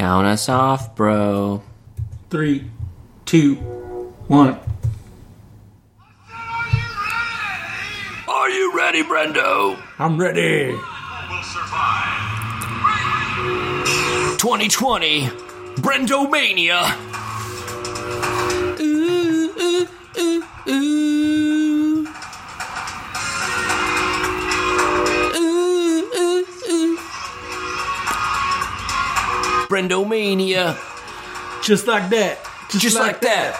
Count us off, bro. Three, two, one. Are you ready, Brendo? I'm ready. 2020 Brendomania. Ooh, Brendomania. Just like that. Just like that.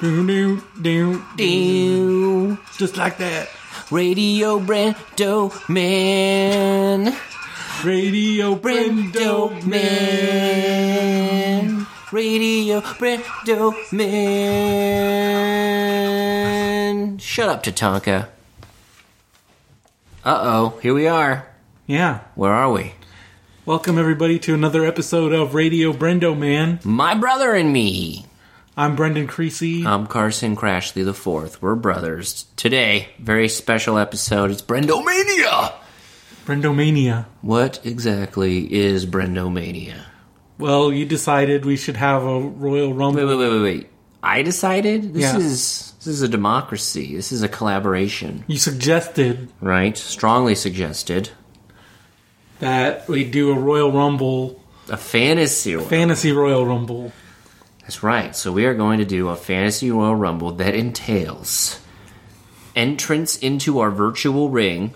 Doo, doo, doo, Ew. Just like that. Radio Brendo Man. Radio Brendo Man. Radio Brendo Man. Shut up, Tatanka. Uh oh, here we are. Yeah. Where are we? Welcome everybody to another episode of Radio Brendo Man. My brother and me. I'm Brendan Creasy. I'm Carson Crashley the Fourth. We're brothers. Today, very special episode. It's Brendomania. Brendomania. What exactly is Brendomania? Well, you decided we should have a Royal Rumble. Wait, wait, wait, wait, wait. I decided. This Yeah. is this is a democracy. This is a collaboration, You suggested right? Strongly suggested. That we do a Royal Rumble, A fantasy. Royal- fantasy Royal Rumble. That's right. So we are going to do a fantasy Royal Rumble that entails entrance into our virtual ring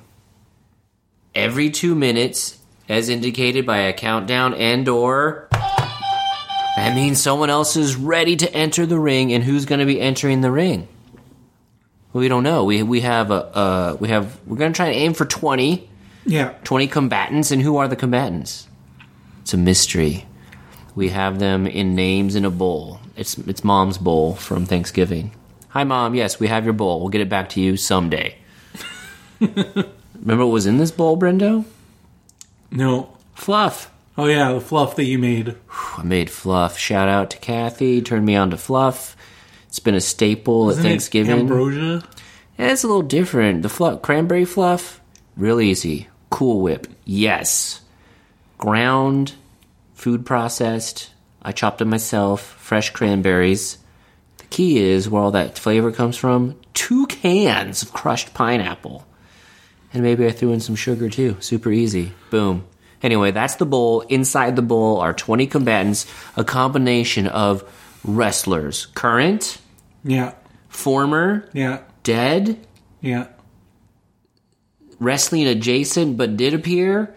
every two minutes, as indicated by a countdown and or. That means someone else is ready to enter the ring, and who's going to be entering the ring? We don't know. We we have a uh, we have we're going to try to aim for twenty. Yeah. 20 combatants, and who are the combatants? It's a mystery. We have them in names in a bowl. It's it's mom's bowl from Thanksgiving. Hi, mom. Yes, we have your bowl. We'll get it back to you someday. Remember what was in this bowl, Brendo? No. Fluff. Oh yeah, the fluff that you made. I made fluff. Shout out to Kathy. Turned me on to fluff. It's been a staple Isn't at it Thanksgiving. ambrosia. Yeah, it's a little different. The fluff, cranberry fluff, real easy. Cool Whip, yes. Ground, food processed. I chopped them myself. Fresh cranberries. The key is where all that flavor comes from. Two cans of crushed pineapple, and maybe I threw in some sugar too. Super easy. Boom. Anyway, that's the bowl. Inside the bowl are 20 combatants, a combination of wrestlers, current, Yeah. former, Yeah. dead, Yeah. Wrestling adjacent but did appear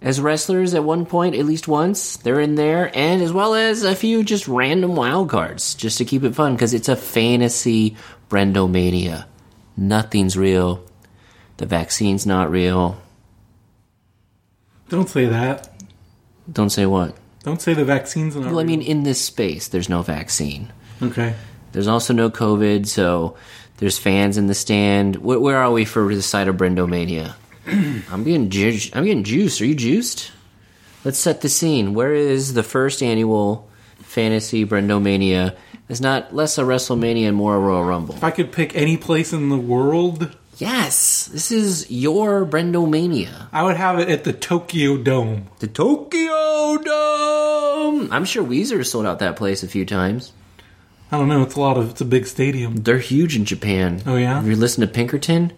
as wrestlers at one point, at least once. They're in there, and as well as a few just random wild cards, just to keep it fun, because it's a fantasy Brendomania. Nothing's real. The vaccine's not real. Don't say that. Don't say what. Don't say the vaccine's not Well, I mean, in this space, there's no vaccine. Okay. There's also no COVID, so there's fans in the stand. Where, where are we for the side of Brendomania? I'm getting ju- I'm getting juiced. Are you juiced? Let's set the scene. Where is the first annual fantasy Brendomania? It's not less a WrestleMania and more a Royal Rumble. If I could pick any place in the world, Yes, this is your Brendomania. I would have it at the Tokyo Dome. The Tokyo Dome. I'm sure Weezer sold out that place a few times. I don't know. It's a lot of. It's a big stadium. They're huge in Japan. Oh, yeah? Have you listen to Pinkerton?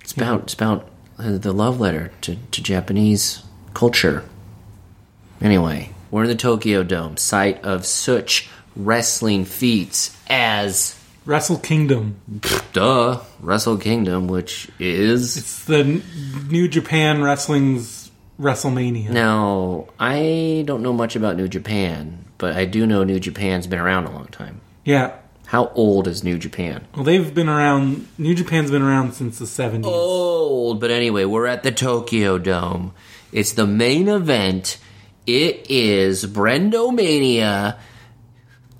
It's about it's about uh, the love letter to, to Japanese culture. Anyway, we're in the Tokyo Dome, site of such wrestling feats as Wrestle Kingdom. duh Wrestle Kingdom, which is It's the New Japan Wrestling's WrestleMania. now I don't know much about New Japan, but I do know New Japan's been around a long time. Yeah. How old is New Japan? Well, they've been around. New Japan's been around since the 70s. old, but anyway, we're at the Tokyo Dome. It's the main event. It is Brendomania.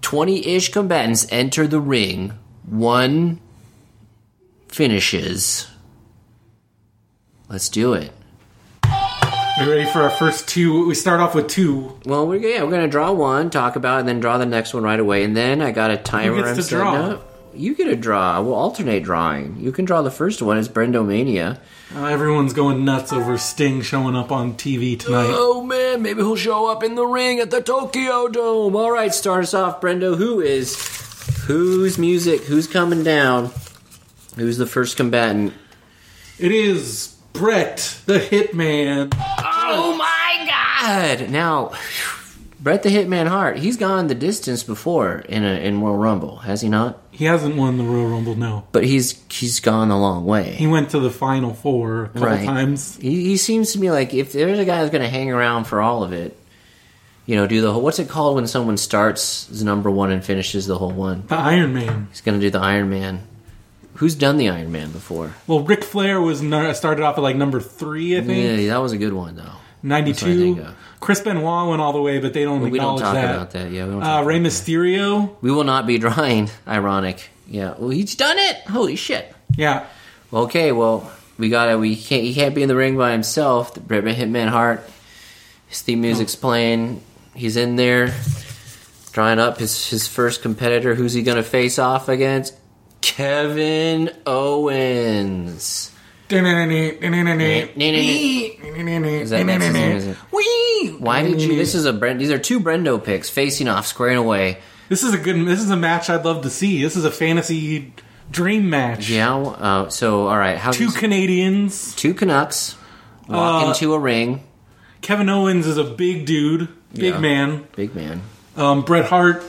20 ish combatants enter the ring. One finishes. Let's do it. You ready for our first two? We start off with two. Well, we're, yeah, we're to draw one, talk about it, and then draw the next one right away. And then I got a timer gets I'm to setting draw? up. you get a draw. We'll alternate drawing. You can draw the first one. It's Brendomania. Uh, everyone's going nuts over Sting showing up on TV tonight. Oh man, maybe he'll show up in the ring at the Tokyo Dome. All right, start us off, Brendo. Who is whose music? Who's coming down? Who's the first combatant? It is Bret the Hitman. Oh my God! Now, Bret the Hitman Hart. He's gone the distance before in a in Royal Rumble, has he not? He hasn't won the Royal Rumble, no. But he's he's gone a long way. He went to the Final Four a couple Right. times. He, he seems to me like if there's a guy that's going to hang around for all of it, you know, do the whole. What's it called when someone starts as number one and finishes the whole one? The Iron Man. He's going to do the Iron Man. Who's done the Iron Man before? Well, Ric Flair was nu- started off at like number three, I think. Yeah, that was a good one though. Ninety-two. Chris Benoit went all the way, but they don't We don't talk that. about that. Yeah, we don't. Uh, Rey about that. Mysterio. We will not be drawing. Ironic. Yeah. Well, he's done it. Holy shit. Yeah. Okay. Well, we gotta. We can't. He can't be in the ring by himself. The Bret Hitman Hart. His theme music's playing. He's in there, drawing up his his first competitor. Who's he gonna face off against? Kevin Owens. Why did you? This is a Brent. These are two Brendo picks facing off, squaring away. This is a good. This is a match I'd love to see. This is a fantasy dream match. Yeah. Uh, so, all right. How Two Canadians. two Canucks walk Uh, into a ring. Kevin Owens is a big dude, big Yeah. man. Big man. Um, Bret Hart,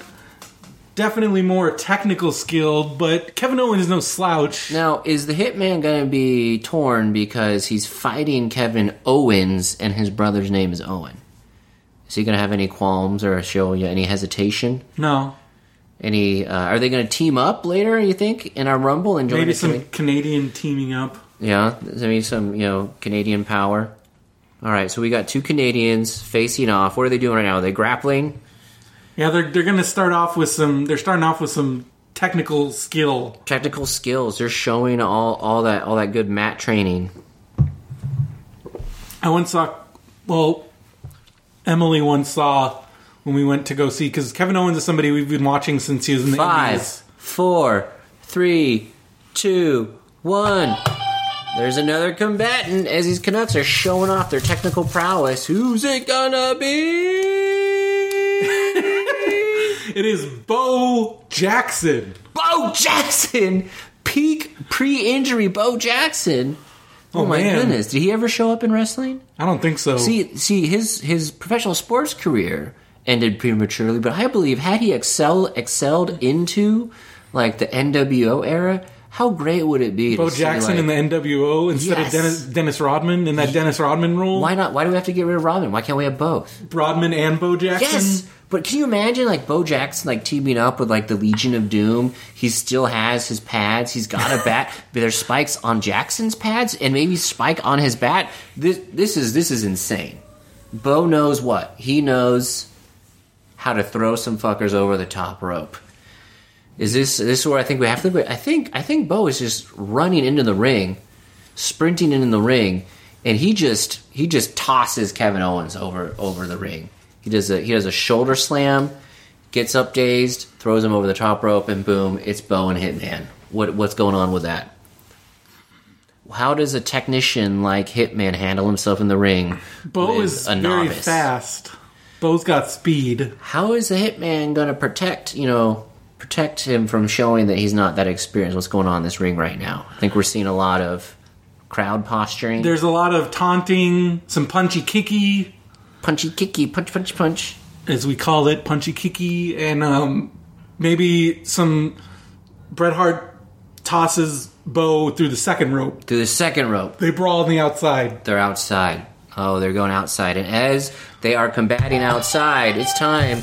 definitely more technical skilled, but Kevin Owens is no slouch. Now, is the Hitman going to be torn because he's fighting Kevin Owens and his brother's name is Owen? Is he going to have any qualms or show you any hesitation? No, Any? Uh, are they going to team up later? You think in our Rumble and join maybe some Cana- Canadian teaming up. Yeah, maybe some you know Canadian power. All right, so we got two Canadians facing off. What are they doing right now? Are they grappling? Yeah, they're they're going to start off with some. They're starting off with some technical skill. Technical skills. They're showing all all that all that good mat training. I once saw, well, Emily once saw when we went to go see because Kevin Owens is somebody we've been watching since he was in the Five, Indies. four, three, two, one. There's another combatant as these Canucks are showing off their technical prowess. Who's it gonna be? It is Bo Jackson. Bo Jackson! Peak pre injury Bo Jackson. Oh, Oh, my man. goodness. Did he ever show up in wrestling? I don't think so. See, see, his his professional sports career ended prematurely, but I believe had he excel excelled into like the NWO era, how great would it be? Bo to see, Jackson like- in the NWO instead Yes. of Dennis, Dennis Rodman in that Dennis Rodman role. Why not? Why do we have to get rid of Rodman? Why can't we have both? Rodman and Bo Jackson. Yes, but can you imagine like Bo Jackson like teaming up with like the Legion of Doom? He still has his pads. He's got a bat, but there's spikes on Jackson's pads and maybe spike on his bat. This this is this is insane. Bo knows what he knows how to throw some fuckers over the top rope. Is this this is where I think we have to? I think I think Bo is just running into the ring, sprinting into the ring, and he just he just tosses Kevin Owens over over the ring. He does a he does a shoulder slam, gets up dazed, throws him over the top rope, and boom, it's Bo and Hitman. What what's going on with that? How does a technician like Hitman handle himself in the ring? Bo is a very novice? fast. Bo's got speed. How is the hitman going to protect, you know, protect him from showing that he's not that experienced? What's going on in this ring right now? I think we're seeing a lot of crowd posturing. There's a lot of taunting, some punchy kicky, punchy kicky, punch, punch, punch. as we call it, punchy kicky, and um, maybe some Bret Hart tosses Bo through the second rope. Through the second rope, They brawl on the outside. they're outside. Oh, they're going outside. And as they are combating outside, it's time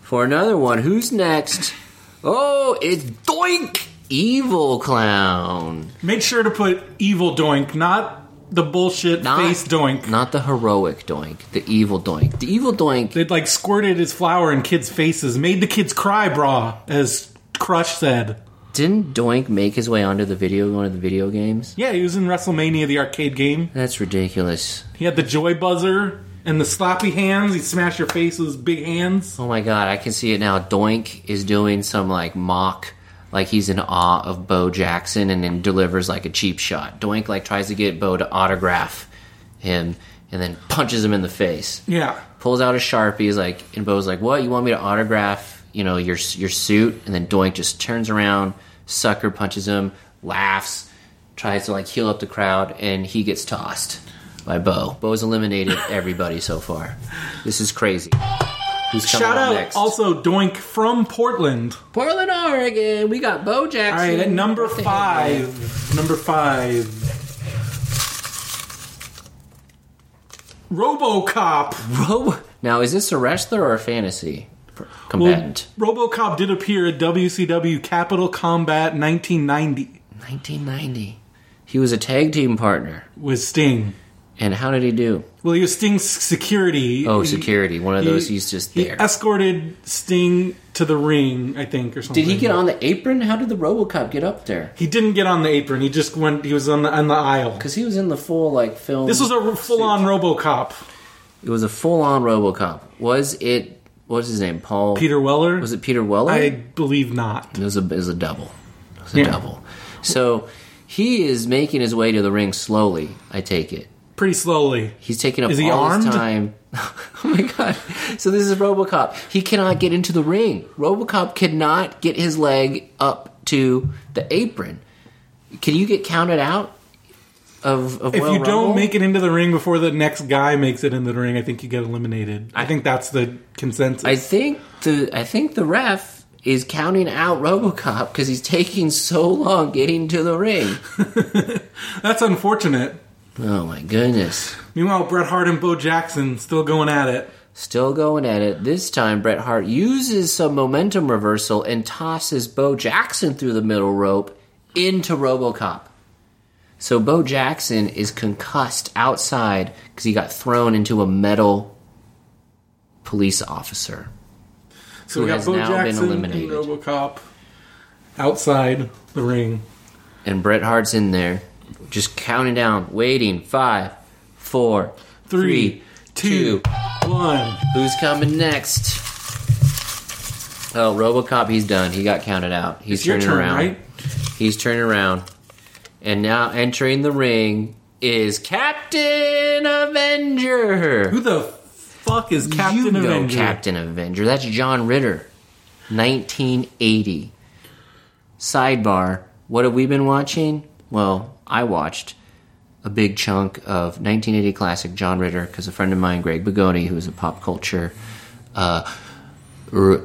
for another one. Who's next? Oh, it's Doink! Evil Clown. Make sure to put evil doink, not the bullshit Not- face doink. Not the heroic Doink, the evil Doink. The evil Doink They'd like squirted his flour in kids' faces, made the kids cry, brah, as Crush said. Didn't Doink make his way onto the video, one of the video games? Yeah, he was in WrestleMania, the arcade game. That's ridiculous. He had the joy buzzer and the sloppy hands. He'd smash your face with his big hands. Oh my god, I can see it now. Doink is doing some like mock like he's in awe of Bo Jackson and then delivers like a cheap shot. Doink like tries to get Bo to autograph him and then punches him in the face. Yeah. Pulls out a sharpie, is like, and Bo's like, "What? You want me to autograph? You know your your suit?" And then Doink just turns around, sucker punches him, laughs, tries to like heal up the crowd, and he gets tossed by Bo. Bo's eliminated everybody so far. This is crazy. Who's coming Shout out next? also Doink from Portland. Portland, Oregon. We got Bo Jackson. All right, at number What the heck, man? five. Number five. RoboCop. Robo. Now, is this a wrestler or a fantasy combatant? RoboCop did appear at WCW Capital Combat 1990 1990. He was a tag team partner. with Sting. And how did he do? Well, he was Sting's security. Oh, security. One of he- those. He's just there. He escorted Sting to the ring, I think, or something. Did he get on the apron? How did the RoboCop get up there? He didn't get on the apron. He just went. He was on the on the aisle. Because he was in the full like film. This was a full on RoboCop. It was a full on RoboCop. Was it? What's his name? Paul. Peter Weller. Was it Peter Weller? I believe not. It was a, it was a double. It was a Yeah. double. So he is making his way to the ring slowly. I take it. Pretty slowly. He's taking up Is he all armed? his time. oh my god! So this is RoboCop. He cannot get into the ring. RoboCop cannot get his leg up to the apron. Can you get counted out of? of If Royal you don't Rumble? make it into the ring before the next guy makes it in the ring, I think you get eliminated. I, I- think that's the consensus. I think the I think the ref is counting out RoboCop because he's taking so long getting to the ring. that's unfortunate. Oh my goodness! Meanwhile, Bret Hart and Bo Jackson still going at it. Still going at it. This time, Bret Hart uses some momentum reversal and tosses Bo Jackson through the middle rope into RoboCop. So Bo Jackson is concussed outside because he got thrown into a metal police officer. So Who we got has Bo now been Jackson and eliminated. RoboCop outside the ring. And Bret Hart's in there, just counting down, waiting. Five, four, Three, two. two. Who's coming next? Oh, RoboCop, he's done. He got counted out. He's It's your turning turn, around. right? He's turning around. And now entering the ring is Captain Avenger. Who the fuck is Captain you know Avenger? Captain Avenger. That's John Ritter. 1980. Sidebar. What have we been watching? Well, I watched a big chunk of 1980 classic John Ritter because a friend of mine, Greg Bagoni, who is a pop culture, uh, r-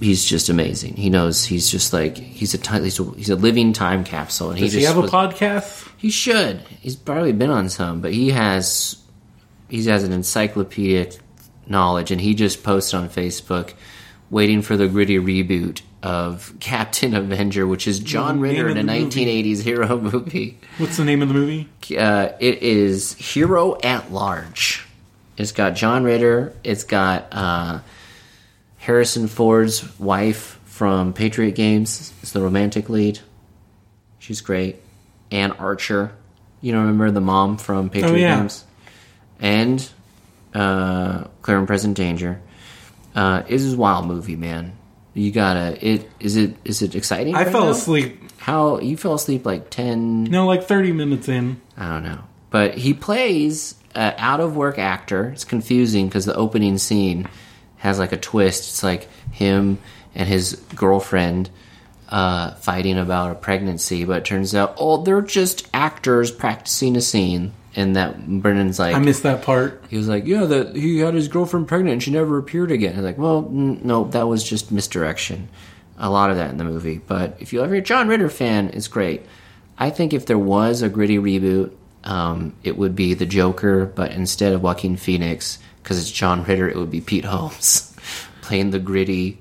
he's just amazing. He knows he's just like he's a ti- he's a, he's a living time capsule, and he Does just he have a podcast? he should. He's probably been on some, but he has he has an encyclopedic knowledge, and he just posted on Facebook, waiting for the gritty reboot of Captain Avenger, which is John Ritter in a the movie. 1980s hero movie. What's the name of the movie? Uh, it is Hero at Large. It's got John Ritter. It's got uh, Harrison Ford's wife from Patriot Games. It's the romantic lead. She's great. Anne Archer. You know, remember the mom from Patriot Oh, yeah. Games? And uh, Clear and Present Danger. Uh, it is a wild movie, man. You gotta. It is it is it exciting? I right fell now? asleep. How you fell asleep like ten? No, like 30 minutes in. I don't know. But he plays an out of work actor. It's confusing because the opening scene has like a twist. It's like him and his girlfriend uh, fighting about a pregnancy, but it turns out, oh, they're just actors practicing a scene. And that Brennan's like, I missed that part. he was like, yeah, that he had his girlfriend pregnant and she never appeared again. He's like, well, n- no, that was just misdirection. A lot of that in the movie. But if you're ever a John Ritter fan, it's great. I think if there was a gritty reboot, um, it would be The Joker, but instead of Joaquin Phoenix, because it's John Ritter, it would be Pete Holmes playing the gritty.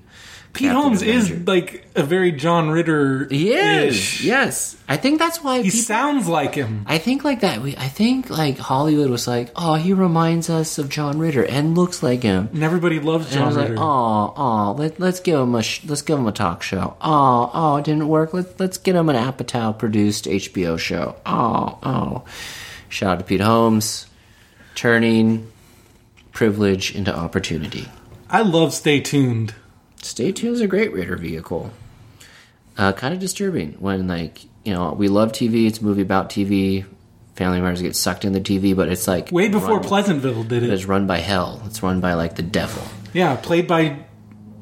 Pete Captain Holmes is like a very John Ritter. He is, yes. I think that's why He people- sounds like him. I think like that. We, I think like Hollywood was like, oh, he reminds us of John Ritter and looks like him. And everybody loves John And I was Ritter. like, oh, oh, let, let's give him a sh- let's give him a talk show. Oh, oh, it didn't work. Let's let's get him an Apatow produced HBO show. Oh, oh. Shout out to Pete Holmes, turning privilege into opportunity. I love Stay Tuned. Stay tuned is a great Ritter vehicle. uh, kind of disturbing when like you know we love TV. It's a movie about TV. Family members get sucked in the TV, but it's like Way before run, Pleasantville did it. It's it. run by hell. It's run by like the devil. Yeah, played by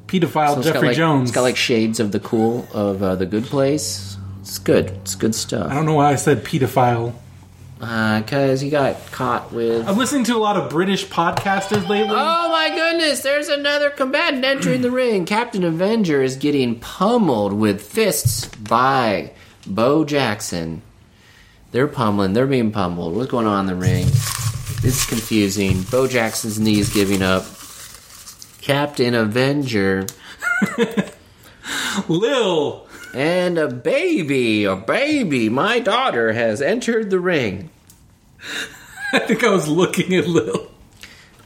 pedophile So Jeffrey like, Jones. It's got like shades of the cool of uh, the Good Place. It's good. It's good stuff. I don't know why I said pedophile. Uh, because he got caught with. I'm listening to a lot of British podcasters lately. Oh my goodness, there's another combatant entering the ring. Captain Avenger is getting pummeled with fists by Bo Jackson. They're pummeling, they're being pummeled. What's going on in the ring? It's confusing. Bo Jackson's knees giving up. Captain Avenger Lil. And a baby, a baby, my daughter has entered the ring. I think I was looking at Lil.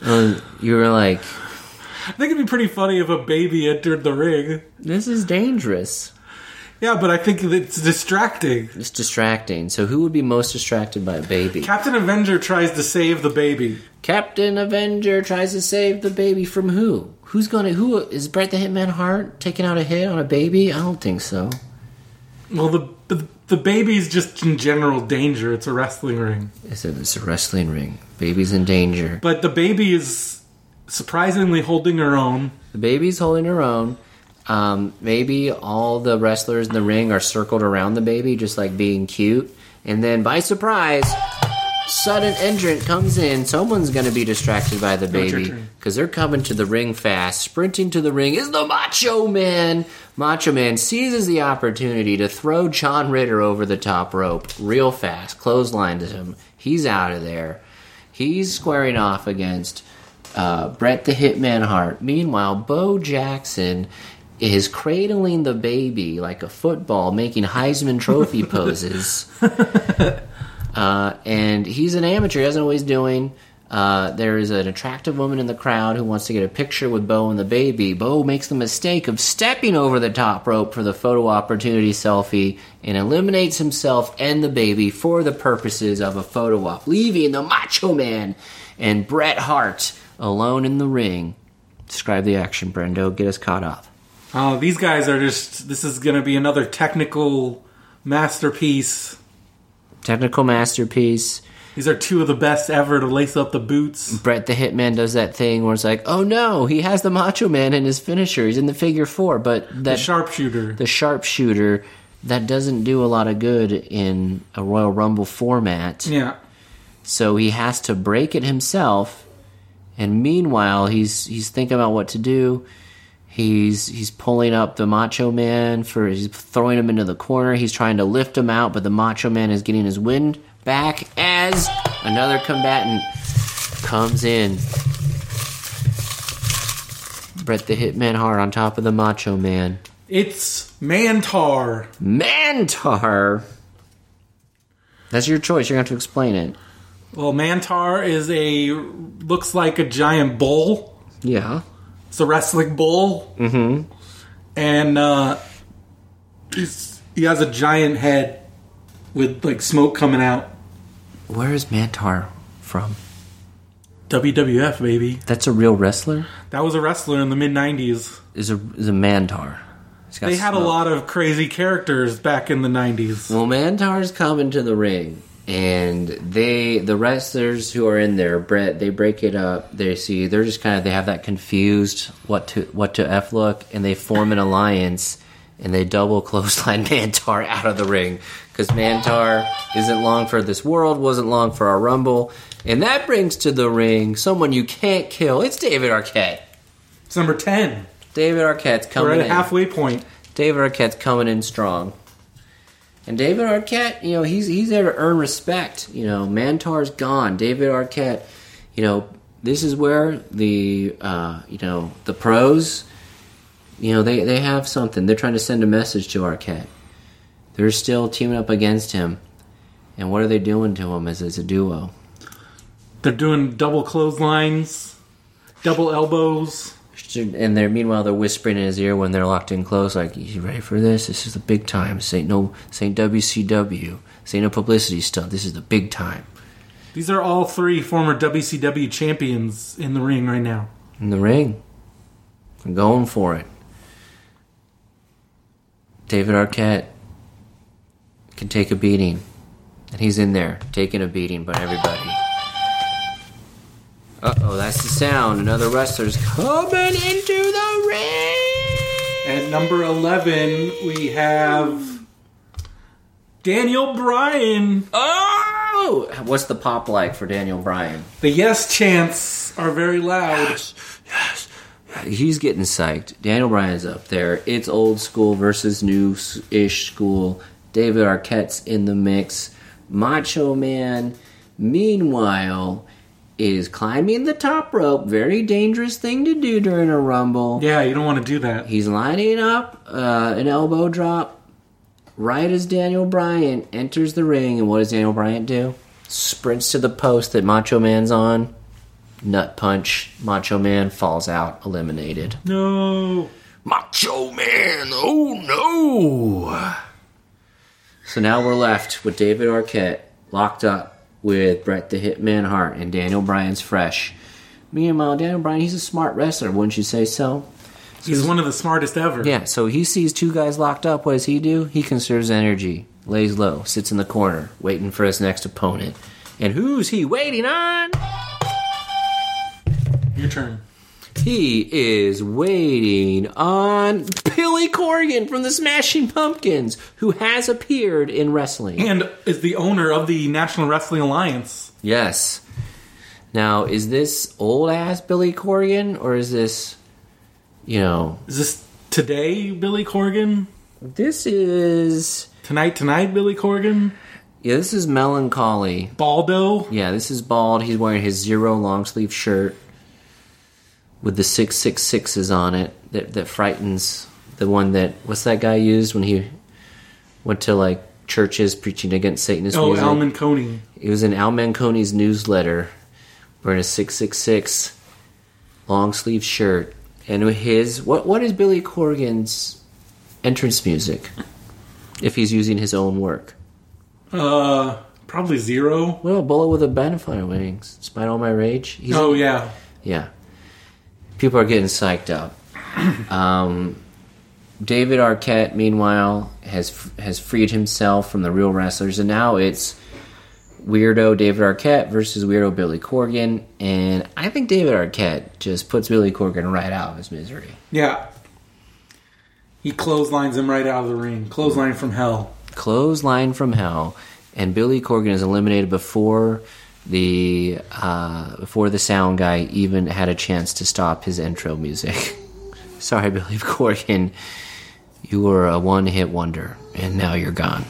Uh, you were like, I think it'd be pretty funny if a baby entered the ring. this is dangerous. Yeah, but I think it's distracting. It's distracting. So, who would be most distracted by a baby? Captain Avenger tries to save the baby. Captain Avenger tries to save the baby from who? Who's gonna? Who is Bret the Hitman Hart taking out a hit on a baby? I don't think so. Well, the the, the baby's just in general danger. It's a wrestling ring, It's a, it's a wrestling ring. Baby's in danger. but the baby is surprisingly holding her own. The baby's holding her own. Um, maybe all the wrestlers in the ring are circled around the baby, just like being cute. And then, by surprise, sudden entrant comes in. Someone's going to be distracted by the baby because they're coming to the ring fast. Sprinting to the ring is the Macho Man. Macho Man seizes the opportunity to throw John Ritter over the top rope real fast, clotheslines him. He's out of there. He's squaring off against uh, Bret the Hitman Hart. Meanwhile, Bo Jackson is cradling the baby like a football, making Heisman Trophy poses. Uh, and he's an amateur. He doesn't know what he's doing. Uh, there is an attractive woman in the crowd who wants to get a picture with Bo and the baby. Bo makes the mistake of stepping over the top rope for the photo opportunity selfie and eliminates himself and the baby for the purposes of a photo op, leaving the Macho Man and Bret Hart alone in the ring. Describe the action, Brendo. Get us caught up. Oh, these guys are just. This is going to be another technical masterpiece. Technical masterpiece. These are two of the best ever to lace up the boots. Bret the Hitman does that thing where it's like, oh no, he has the Macho Man in his finisher. He's in the figure four, but The sharpshooter. the sharpshooter that doesn't do a lot of good in a Royal Rumble format. Yeah. So he has to break it himself. And meanwhile, he's he's thinking about what to do. He's he's pulling up the Macho Man for he's throwing him into the corner. He's trying to lift him out, but the Macho Man is getting his wind back as another combatant comes in. Bret the Hitman Hart on top of the Macho Man. It's Mantaur. Mantaur. That's your choice. You're going to have to explain it. Well, Mantaur is a looks like a giant bull. Yeah. It's a wrestling bull. Mm-hmm. And uh, he's, he has a giant head with like smoke coming out. Where is Mantaur from? WWF baby. That's a real wrestler. That was a wrestler in the mid '90s. Is a is a Mantaur. They had a lot of crazy characters back in the '90s. Well, Mantaur's coming to the ring, and they the wrestlers who are in there, Bret, they break it up. They see they're just kind of they have that confused what to what to f look, and they form an alliance, and they double clothesline Mantaur out of the ring because Mantaur isn't long for this world, wasn't long for our Rumble, and that brings to the ring someone you can't kill. It's David Arquette. It's number ten. David Arquette's We're coming at a in. halfway point. David Arquette's coming in strong. And David Arquette, you know, he's he's there to earn respect. You know, Mantaur's gone. David Arquette, you know, this is where the uh, you know the pros, you know, they they have something. They're trying to send a message to Arquette. They're still teaming up against him, and what are they doing to him as as a duo? They're doing double clotheslines, double elbows. And they're meanwhile they're whispering in his ear when they're locked in close, like, "You ready for this? This is the big time. This ain't no, this ain't WCW. This ain't no publicity stuff. This is the big time." These are all three former WCW champions in the ring right now. In the ring, They're going for it. David Arquette can take a beating. And he's in there taking a beating by everybody. Uh oh, that's the sound. Another wrestler's coming into the ring. At number 11, we have Daniel Bryan. Oh! What's the pop like for Daniel Bryan? The yes chants are very loud. Yes. He's getting psyched. Daniel Bryan's up there. It's old school versus new ish school. David Arquette's in the mix. Macho Man, meanwhile, is climbing the top rope. Very dangerous thing to do during a rumble. Yeah, you don't want to do that. He's lining up uh, an elbow drop right as Daniel Bryan enters the ring. And what does Daniel Bryan do? Sprints to the post that Macho Man's on. Nut punch. Macho Man falls out, eliminated. No. Macho Man, oh no! So now we're left with David Arquette locked up with Bret the Hitman Hart and Daniel Bryan's fresh. Meanwhile, Daniel Bryan, he's a smart wrestler, wouldn't you say so? He's one of the smartest ever. Yeah, so he sees two guys locked up. What does he do? He conserves energy, lays low, sits in the corner, waiting for his next opponent. And who's he waiting on? Your turn. He is waiting on Billy Corgan from the Smashing Pumpkins, who has appeared in wrestling. And is the owner of the National Wrestling Alliance. Yes. Now, is this old ass Billy Corgan, or is this, you know, Is this today, Billy Corgan? this is Tonight, tonight, Billy Corgan? yeah, this is melancholy. Baldo? Yeah, this is bald. He's wearing his zero long sleeve shirt with the six six sixes on it that that frightens the one that what's that guy used when he went to like churches preaching against Satanist Oh, music. Al Menconi. It was in Al Menconi's newsletter wearing a six six six long sleeve shirt. And his what what is Billy Corgan's entrance music? If he's using his own work. Uh, probably zero. Well, Bullet with a Butterfly Wings. Despite all my rage. He's Oh, yeah. Yeah. People are getting psyched up. Um, David Arquette, meanwhile, has has freed himself from the real wrestlers, and now it's weirdo David Arquette versus weirdo Billy Corgan, and I think David Arquette just puts Billy Corgan right out of his misery. Yeah. He clotheslines him right out of the ring. Clothesline from hell. Clothesline from hell, and Billy Corgan is eliminated before the uh, before the sound guy even had a chance to stop his intro music. Sorry, Billy Corgan, you were a one-hit wonder, and now you're gone.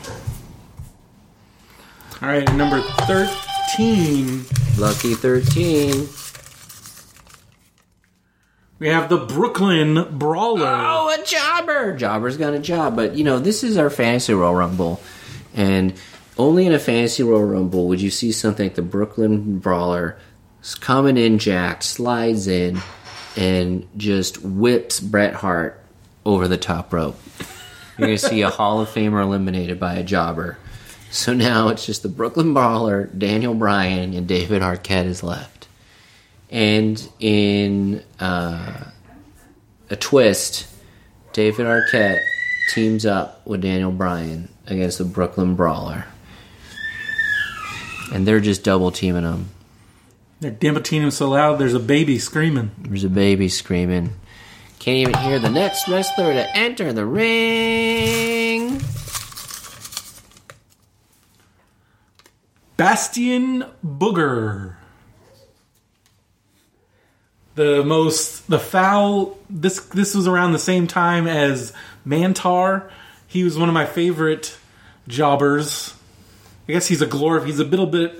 All right, number 13, Lucky thirteen. we have the Brooklyn Brawler. Oh, a jobber! Jobber's got a job, but you know this is our fantasy Royal Rumble, and only in a fantasy Royal Rumble would you see something like the Brooklyn Brawler coming in jacked, slides in, and just whips Bret Hart over the top rope. You're gonna see a Hall of Famer eliminated by a jobber. So now it's just the Brooklyn Brawler, Daniel Bryan, and David Arquette is left. And in uh, a twist, David Arquette teams up with Daniel Bryan against the Brooklyn Brawler. And they're just double teaming him. They're him so loud, there's a baby screaming. There's a baby screaming. Can't even hear the next wrestler to enter the ring. Bastion Booger. The most the foul this this was around the same time as Mantaur. He was one of my favorite jobbers. I guess he's a glor he's a little bit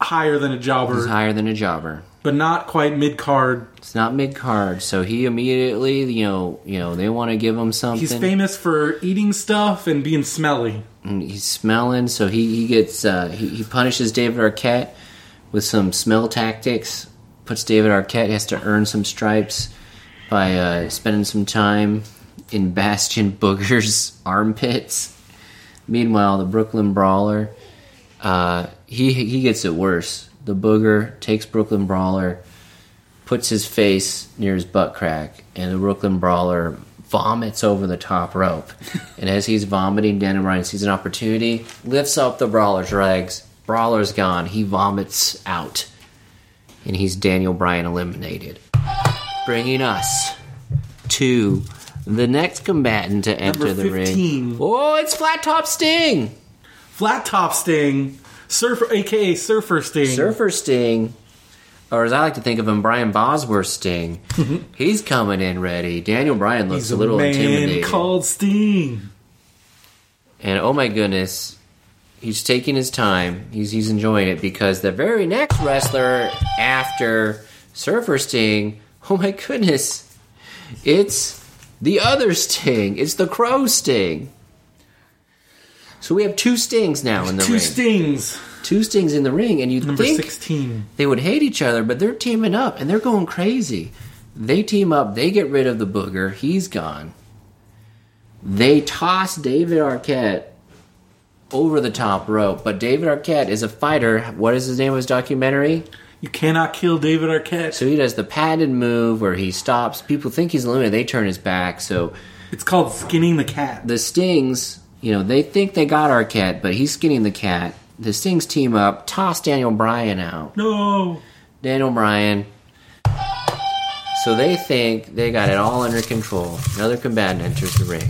higher than a jobber, He's higher than a jobber. but not quite mid card. It's not mid card, so he immediately, you know, you know, they want to give him something. He's famous for eating stuff and being smelly. and he's smelling, so he he gets uh, he, he punishes David Arquette with some smell tactics. Puts David Arquette has to earn some stripes by uh, spending some time in Bastion Booger's armpits. Meanwhile, the Brooklyn Brawler, uh, he he gets it worse. The Booger takes Brooklyn Brawler, puts his face near his butt crack, and the Brooklyn Brawler vomits over the top rope. and as he's vomiting, Daniel Bryan sees an opportunity, lifts up the Brawler's legs. Brawler's gone. He vomits out. And he's Daniel Bryan eliminated. Bringing us to the next combatant to enter Number the ring. Oh, it's Flat Top Sting! Flat Top Sting, Surfer, aka Surfer Sting. Surfer Sting, or as I like to think of him, Brian Bosworth Sting. He's coming in ready. Daniel Bryan looks He's a little man intimidated. called Sting. And oh my goodness, he's taking his time. He's he's enjoying it because the very next wrestler after Surfer Sting, oh my goodness, it's the other Sting. It's the Crow Sting. So we have two Stings now in the Two ring. Stings. two Stings in the ring, and you'd Number think 16. they would hate each other, but they're teaming up and they're going crazy. They team up, they get rid of the booger, he's gone. They toss David Arquette over the top rope, but David Arquette is a fighter. What is his name of his documentary? You cannot kill David Arquette. So he does the padded move where he stops. People think he's eliminated, they turn his back. So It's called Skinning the Cat. the Stings, you know, they think they got Arquette, but he's skinning the cat. The Stings team up, toss Daniel Bryan out. No. Daniel Bryan. So they think they got it all under control. Another combatant enters the ring,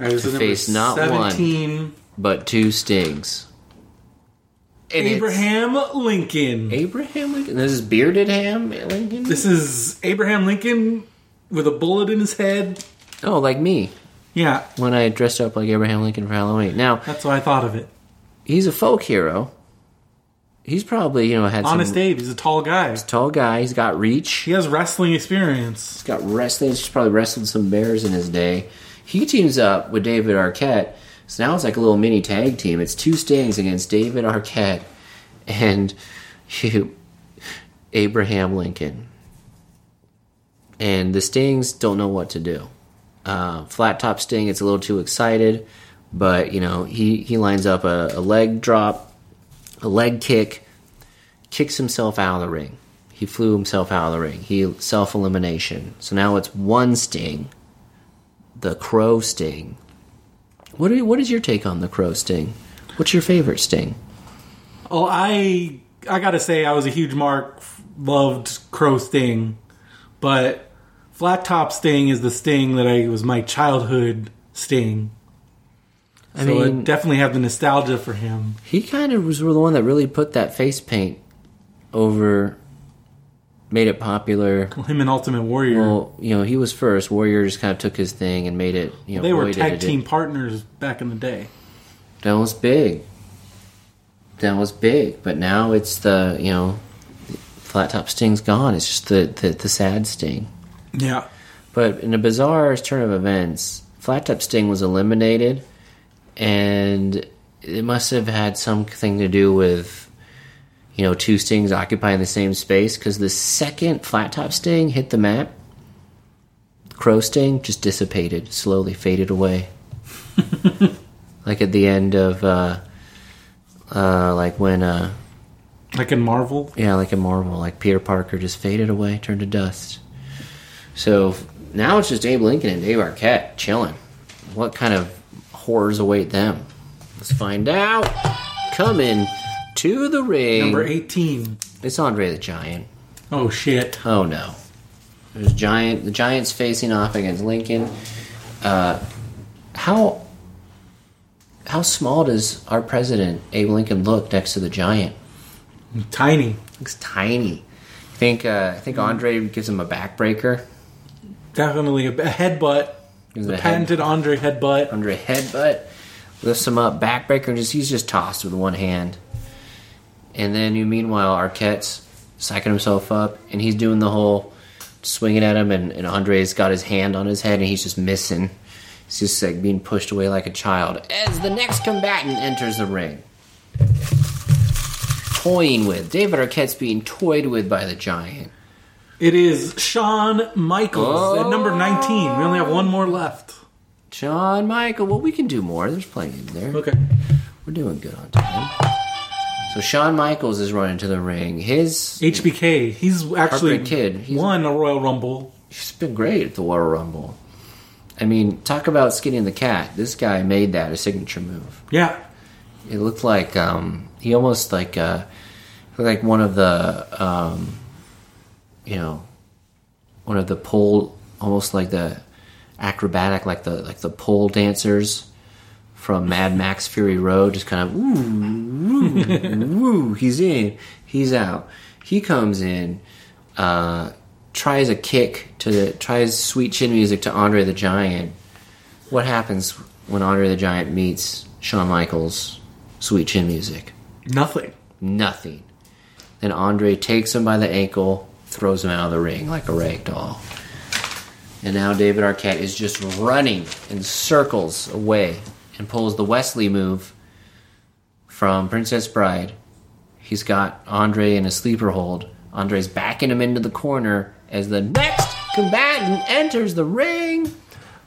right, To face not one. but two stings. And Abraham Lincoln. Abraham Lincoln. This is bearded Ham Lincoln. This is Abraham Lincoln with a bullet in his head. oh, like me Yeah, when I dressed up like Abraham Lincoln for Halloween. Now that's what I thought of it. he's a folk hero. He's probably you know had Honest some Dave, he's a tall guy. He's a tall guy. He's got reach. He has wrestling experience. He's got wrestling. He's probably wrestled some bears in his day. He teams up with David Arquette. So now it's like a little mini tag team. It's two Stings against David Arquette and you, Abraham Lincoln. And the Stings don't know what to do. Uh, flat top Sting gets a little too excited, but you know he he lines up a, a leg drop, a leg kick, kicks himself out of the ring. He flew himself out of the ring. He self elimination. So now it's one Sting, the Crow Sting. What are, what is your take on the Crow Sting? What's your favorite Sting? Oh, I I gotta say, I was a huge Mark. Loved Crow Sting, but Flat Top Sting is the Sting that I was my childhood Sting. I so mean, I definitely have the nostalgia for him. he kind of was the one that really put that face paint over, made it popular. Him and Ultimate Warrior. Well, you know, he was first. Warrior just kind of took his thing and made it. You know, they were tag did it. team partners back in the day. That was big. That was big, but now it's the you know, flat top sting's gone. It's just the the, the sad sting. Yeah. But in a bizarre turn of events, flat top sting was eliminated, and it must have had something to do with you know two stings occupying the same space because the second flat top sting hit the map, crow sting just dissipated, slowly faded away. like at the end of uh uh like when uh Like in Marvel. yeah like in marvel like peter parker just faded away turned to dust so now it's just abe lincoln and dave arquette chilling what kind of horrors await them let's find out coming to the ring Number 18. it's andre the giant Oh, shit. Oh no. There's giant. The Giants facing off against Lincoln. Uh, how how small does our president Abe Lincoln look next to the Giant? Tiny. Looks tiny. I think uh, I think Andre gives him a backbreaker. Definitely a, a headbutt. The a head- patented Andre headbutt. Andre headbutt lifts him up, backbreaker, and just he's just tossed with one hand. And then you meanwhile Arquette's psyching himself up, and he's doing the whole swinging at him, and, and Andre's got his hand on his head, and he's just missing. He's just like being pushed away like a child. As the next combatant enters the ring, toying with David Arquette's being toyed with by the giant. It is Shawn Michaels at number Oh. 19. We only have one more left. John Michael. Well, we can do more. There's plenty in there. Okay. We're doing good on time. So Shawn Michaels is running to the ring. His HBK. He's actually Heartbreak Kid. He's- won a Royal Rumble. He's been great at the Royal Rumble. I mean, talk about skinning the cat. This guy made that a signature move. Yeah. It looked like um, he almost like uh, looked like one of the um, you know one of the pole, almost like the acrobatic, like the like the pole dancers from Mad Max Fury Road, just kind of woo, woo, woo. He's in, he's out. He comes in, uh, tries a kick to the, tries sweet chin music to Andre the Giant. What happens when Andre the Giant meets Shawn Michaels? Sweet chin music. Nothing. Nothing. Then Andre takes him by the ankle, throws him out of the ring like a rag doll. And now David Arquette is just running in circles away and pulls the Wesley move from Princess Bride. He's got Andre in a sleeper hold. Andre's backing him into the corner as the next combatant enters the ring.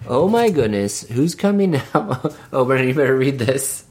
Oh my goodness, who's coming now? oh, Brendan, you better read this.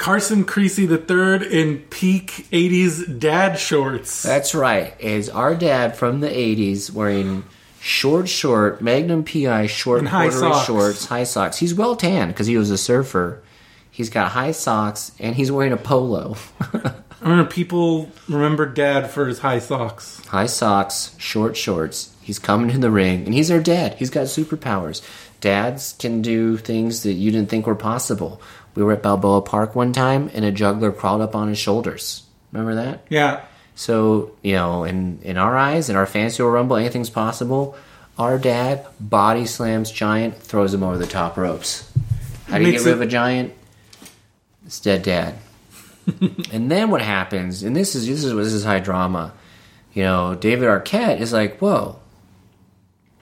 Carson Creasy the third in peak '80s dad shorts. That's right. Is our dad from the '80s wearing short, short Magnum PI short And high corduroy socks. shorts, high socks. He's well tanned because he was a surfer. He's got high socks and he's wearing a polo. I remember people remember dad for his high socks. high socks, short shorts. He's coming to the ring and he's our dad. He's got superpowers. Dads can do things that you didn't think were possible. We were at Balboa Park one time and a juggler crawled up on his shoulders. Remember that? Yeah. So, you know, in, in our eyes, in our fantasy Royal rumble, anything's possible. Our dad body slams giant, throws him over the top ropes. How do you get rid it- of a giant? It's dead dad. and then what happens? And this is this is this is high drama. You know, David Arquette is like, "Whoa,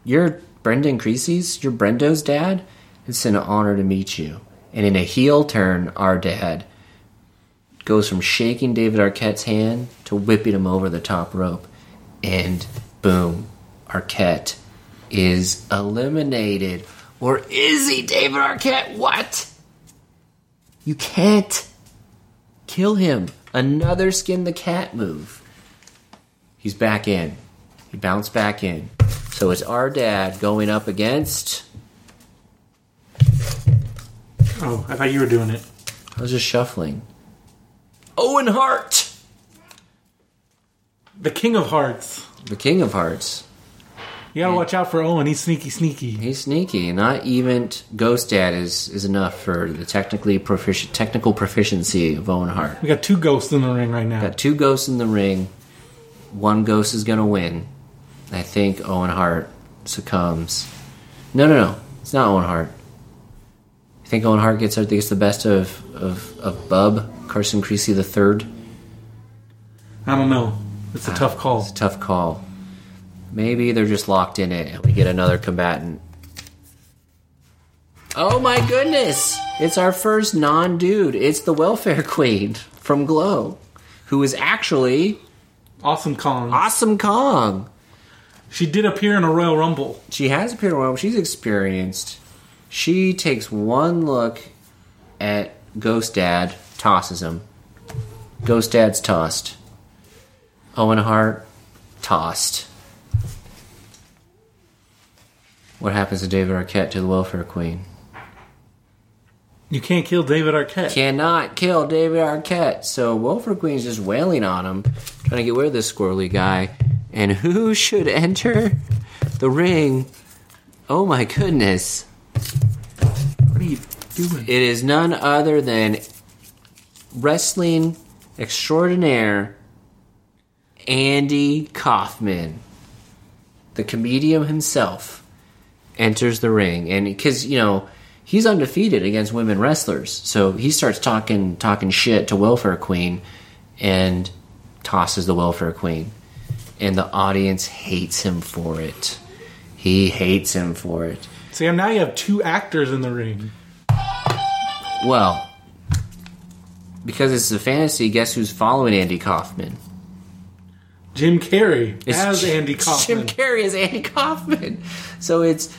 you're Brendan Creasy's, you're Brendo's dad. It's an honor to meet you." And in a heel turn, our dad goes from shaking David Arquette's hand to whipping him over the top rope. And boom, Arquette is eliminated. Or is he David Arquette? What? You can't kill him. Another skin the cat move. He's back in. He bounced back in. So it's our dad going up against. Oh, I thought you were doing it. I was just shuffling. Owen Hart! The King of Hearts. The King of Hearts. You gotta watch out for Owen. He's sneaky, sneaky. He's sneaky. Not even Ghost Dad is, is enough for the technically profici- technical proficiency of Owen Hart. We got two ghosts in the ring right now. Got two ghosts in the ring. One ghost is gonna win. I think Owen Hart succumbs. No, no, no. It's not Owen Hart. I think Owen Hart gets, gets the best of, of, of Bub, Carson Creasy the third. I don't know. It's a ah, tough call. It's a tough call. Maybe they're just locked in it and we get another combatant. Oh my goodness! It's our first non dude. It's the welfare queen from Glow, who is actually Awesome Kong. Awesome Kong. She did appear in a Royal Rumble. She has appeared in a while. She's experienced. She takes one look at Ghost Dad, tosses him. Ghost Dad's tossed. Owen Hart, tossed. What happens to David Arquette to the welfare queen? You can't kill David Arquette. Cannot kill David Arquette. So welfare queen's just wailing on him, trying to get rid of this squirrely guy. And who should enter the ring? Oh my goodness. What are you doing? It is none other than wrestling extraordinaire Andy Kaufman. The comedian himself enters the ring. And because, you know, he's undefeated against women wrestlers. So he starts talking talking shit to Welfare Queen and tosses the Welfare Queen. And the audience hates him for it. He hates him for it. Sam, now you have two actors in the ring. Well, because it's a fantasy, guess who's following Andy Kaufman? Jim Carrey It's as Jim- Andy Kaufman. Jim Carrey as Andy Kaufman. So it's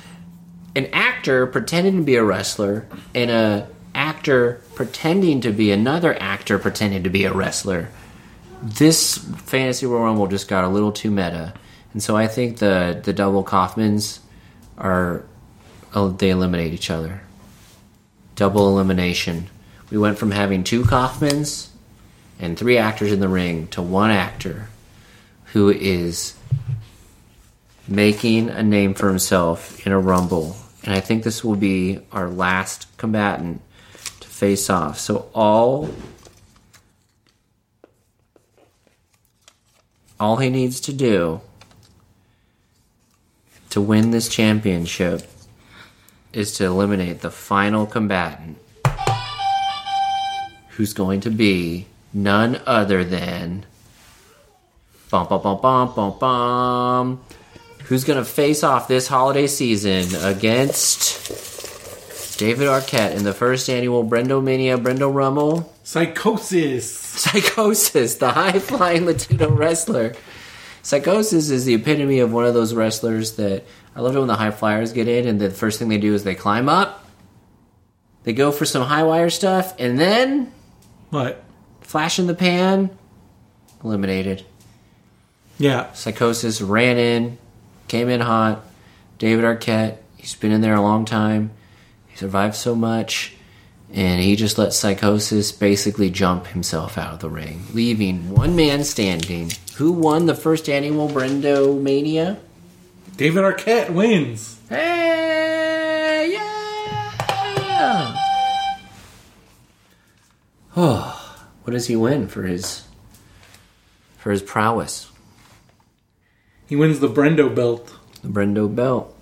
an actor pretending to be a wrestler and a actor pretending to be another actor pretending to be a wrestler. This fantasy Royal Rumble just got a little too meta, And so I think the the double Kaufmans are they eliminate each other. Double elimination. We went from having two Kaufmans and three actors in the ring to one actor who is making a name for himself in a rumble. And I think this will be our last combatant to face off. So all all he needs to do to win this championship is to eliminate the final combatant who's going to be none other than bum bum bum bum bum bum who's going to face off this holiday season against David Arquette in the first annual Brendo Mania Brendo Rumble Psychosis. Psychosis, the high flying Latino wrestler. Psychosis is the epitome of one of those wrestlers that I love it when the high flyers get in and the first thing they do is they climb up, they go for some high wire stuff, and then What? flash in the pan, eliminated. Yeah. Psychosis ran in, came in hot. David Arquette, he's been in there a long time. He survived so much, and he just let Psychosis basically jump himself out of the ring, leaving one man standing. Who won the first annual Brendo Mania? David Arquette wins. Hey, yeah! Oh, what does he win for his for his prowess? He wins the Brendo belt. The Brendo belt.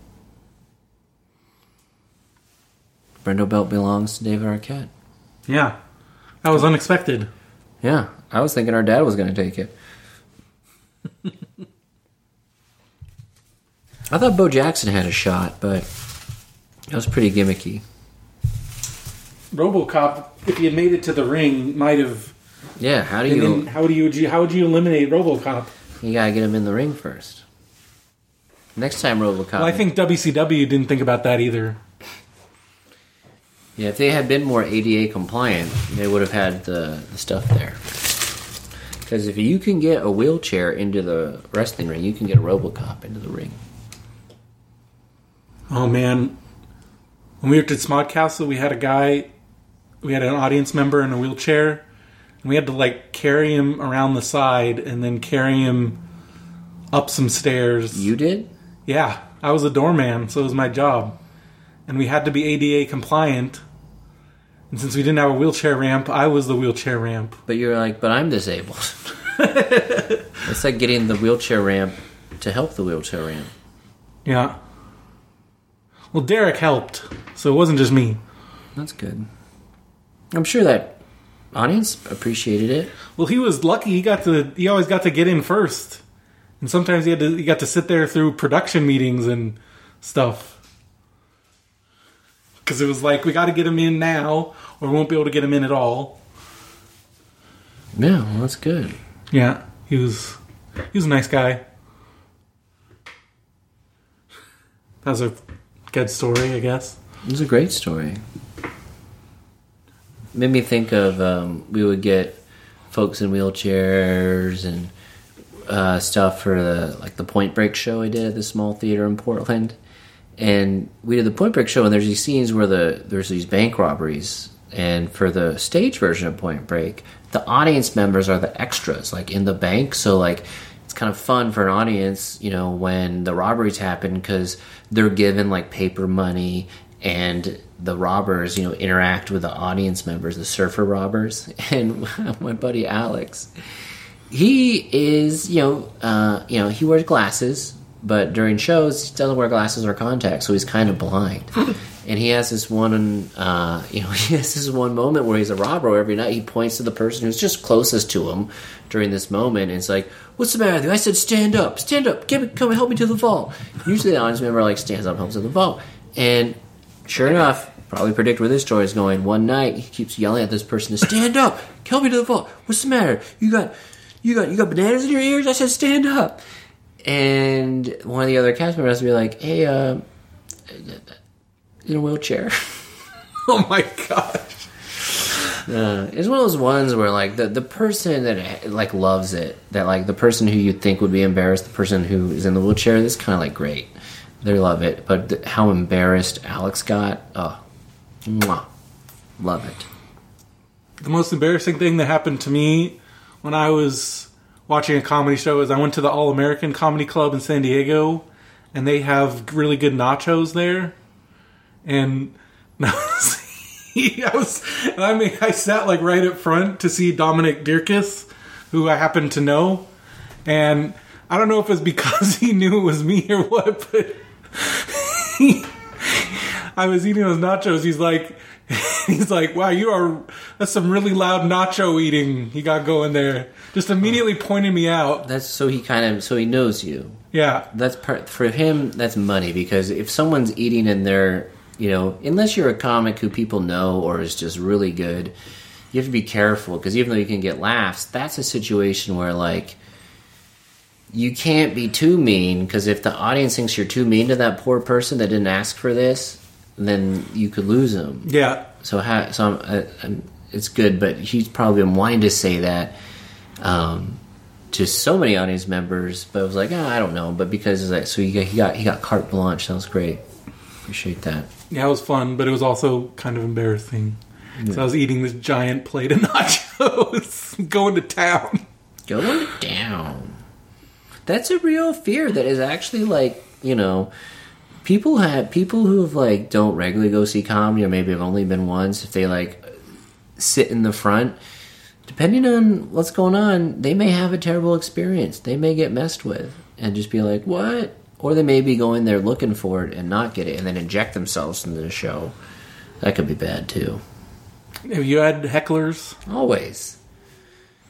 Brendo belt belongs to David Arquette. Yeah. That was unexpected. Yeah, I was thinking our dad was going to take it. I thought Bo Jackson had a shot, but that was pretty gimmicky. RoboCop, if he had made it to the ring, might have. Yeah, how do you? how do you how would you eliminate RoboCop? You gotta get him in the ring first. Next time, RoboCop. Well, I think WCW didn't think about that either. Yeah, if they had been more ADA compliant, they would have had the, the stuff there. Because if you can get a wheelchair into the wrestling ring, you can get a RoboCop into the ring. Oh man, when we worked at Smod Castle, we had a guy, we had an audience member in a wheelchair, and we had to like carry him around the side and then carry him up some stairs. You did? Yeah, I was a doorman, so it was my job, and we had to be ADA compliant. And since we didn't have a wheelchair ramp, I was the wheelchair ramp. But you're like, but I'm disabled. it's like getting the wheelchair ramp to help the wheelchair ramp. Yeah. Well, Derek helped, so it wasn't just me. That's good. I'm sure that audience appreciated it. Well, he was lucky. He got to. He always got to get in first, and sometimes he had to. He got to sit there through production meetings and stuff. Because it was like we got to get him in now, or we won't be able to get him in at all. Yeah, well, that's good. Yeah, he was. He was a nice guy. That was a good story, I guess. It was a great story. Made me think of um, we would get folks in wheelchairs and uh, stuff for the like the Point Break show I did at the small theater in Portland, and we did the Point Break show and there's these scenes where the there's these bank robberies, and for the stage version of Point Break, the audience members are the extras like in the bank, so like it's kind of fun for an audience, you know, when the robberies happen because they're given like paper money and the robbers, you know, interact with the audience members, the surfer robbers. And my buddy Alex, he is, you know, uh, you know, he wears glasses, but during shows he doesn't wear glasses or contacts, so he's kind of blind. and he has this one, uh, you know, he has this one moment where he's a robber. Where every night he points to the person who's just closest to him during this moment, and it's like, "What's the matter with you?" I said, "Stand up, stand up, come, come, help me to the vault." Usually, the audience member like stands up, helps to the vault, and sure enough, probably predict where this story is going. One night, he keeps yelling at this person to stand up, help me to the vault. What's the matter? You got, you got, you got bananas in your ears? I said, stand up. And one of the other cast members has to be like, hey, uh, in a wheelchair. Oh my gosh! Uh, it's one of those ones where like the the person that like loves it, that like the person who you think would be embarrassed, the person who is in the wheelchair, this kind of like great. They love it, but th- how embarrassed Alex got, oh, mwah, love it. The most embarrassing thing that happened to me when I was watching a comedy show is I went to the All American Comedy Club in San Diego, and they have really good nachos there. And I was, and I mean, I sat like right up front to see Dominic Dierkes, who I happen to know, and I don't know if it's because he knew it was me or what, but he, I was eating those nachos. He's like, he's like, wow, you are that's some really loud nacho eating he got going there. Just immediately pointing me out. That's so he kind of so he knows you. Yeah, That's part for him. That's money because if someone's eating in their, you know, unless you're a comic who people know or is just really good, you have to be careful because even though you can get laughs, that's a situation where like you can't be too mean because if the audience thinks you're too mean to that poor person that didn't ask for this, then you could lose them. yeah. So, ha- so I'm, I, I'm, it's good, but he's probably been wanting to say that um, to so many audience members, but I was like, ah, I don't know. But because of that, so he got, he got he got carte blanche. That was great. Appreciate that. Yeah, it was fun, but it was also kind of embarrassing. So I was eating this giant plate of nachos, going to town. Going down. That's a real fear that is actually like you know people have people who have like don't regularly go see comedy or maybe have only been once if they like sit in the front depending on what's going on they may have a terrible experience they may get messed with and just be like what or they may be going there looking for it and not get it and then inject themselves into the show that could be bad too Have you had hecklers? always.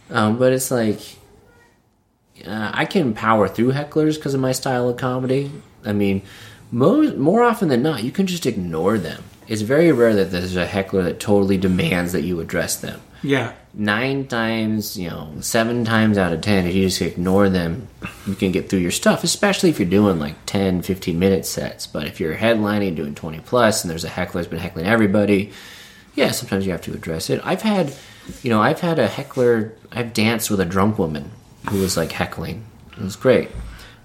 Um, but it's like uh, I can power through hecklers because of my style of comedy. I mean, more more often than not, you can just ignore them. It's very rare that there's a heckler that totally demands that you address them. Yeah. Nine times, you know, seven times out of ten, if you just ignore them, you can get through your stuff, especially if you're doing like 10, 15 minute sets. But if you're headlining, doing 20 plus, and there's a heckler that's been heckling everybody, yeah, sometimes you have to address it. I've had, you know, I've had a heckler. I've danced with a drunk woman who was like heckling. It was great.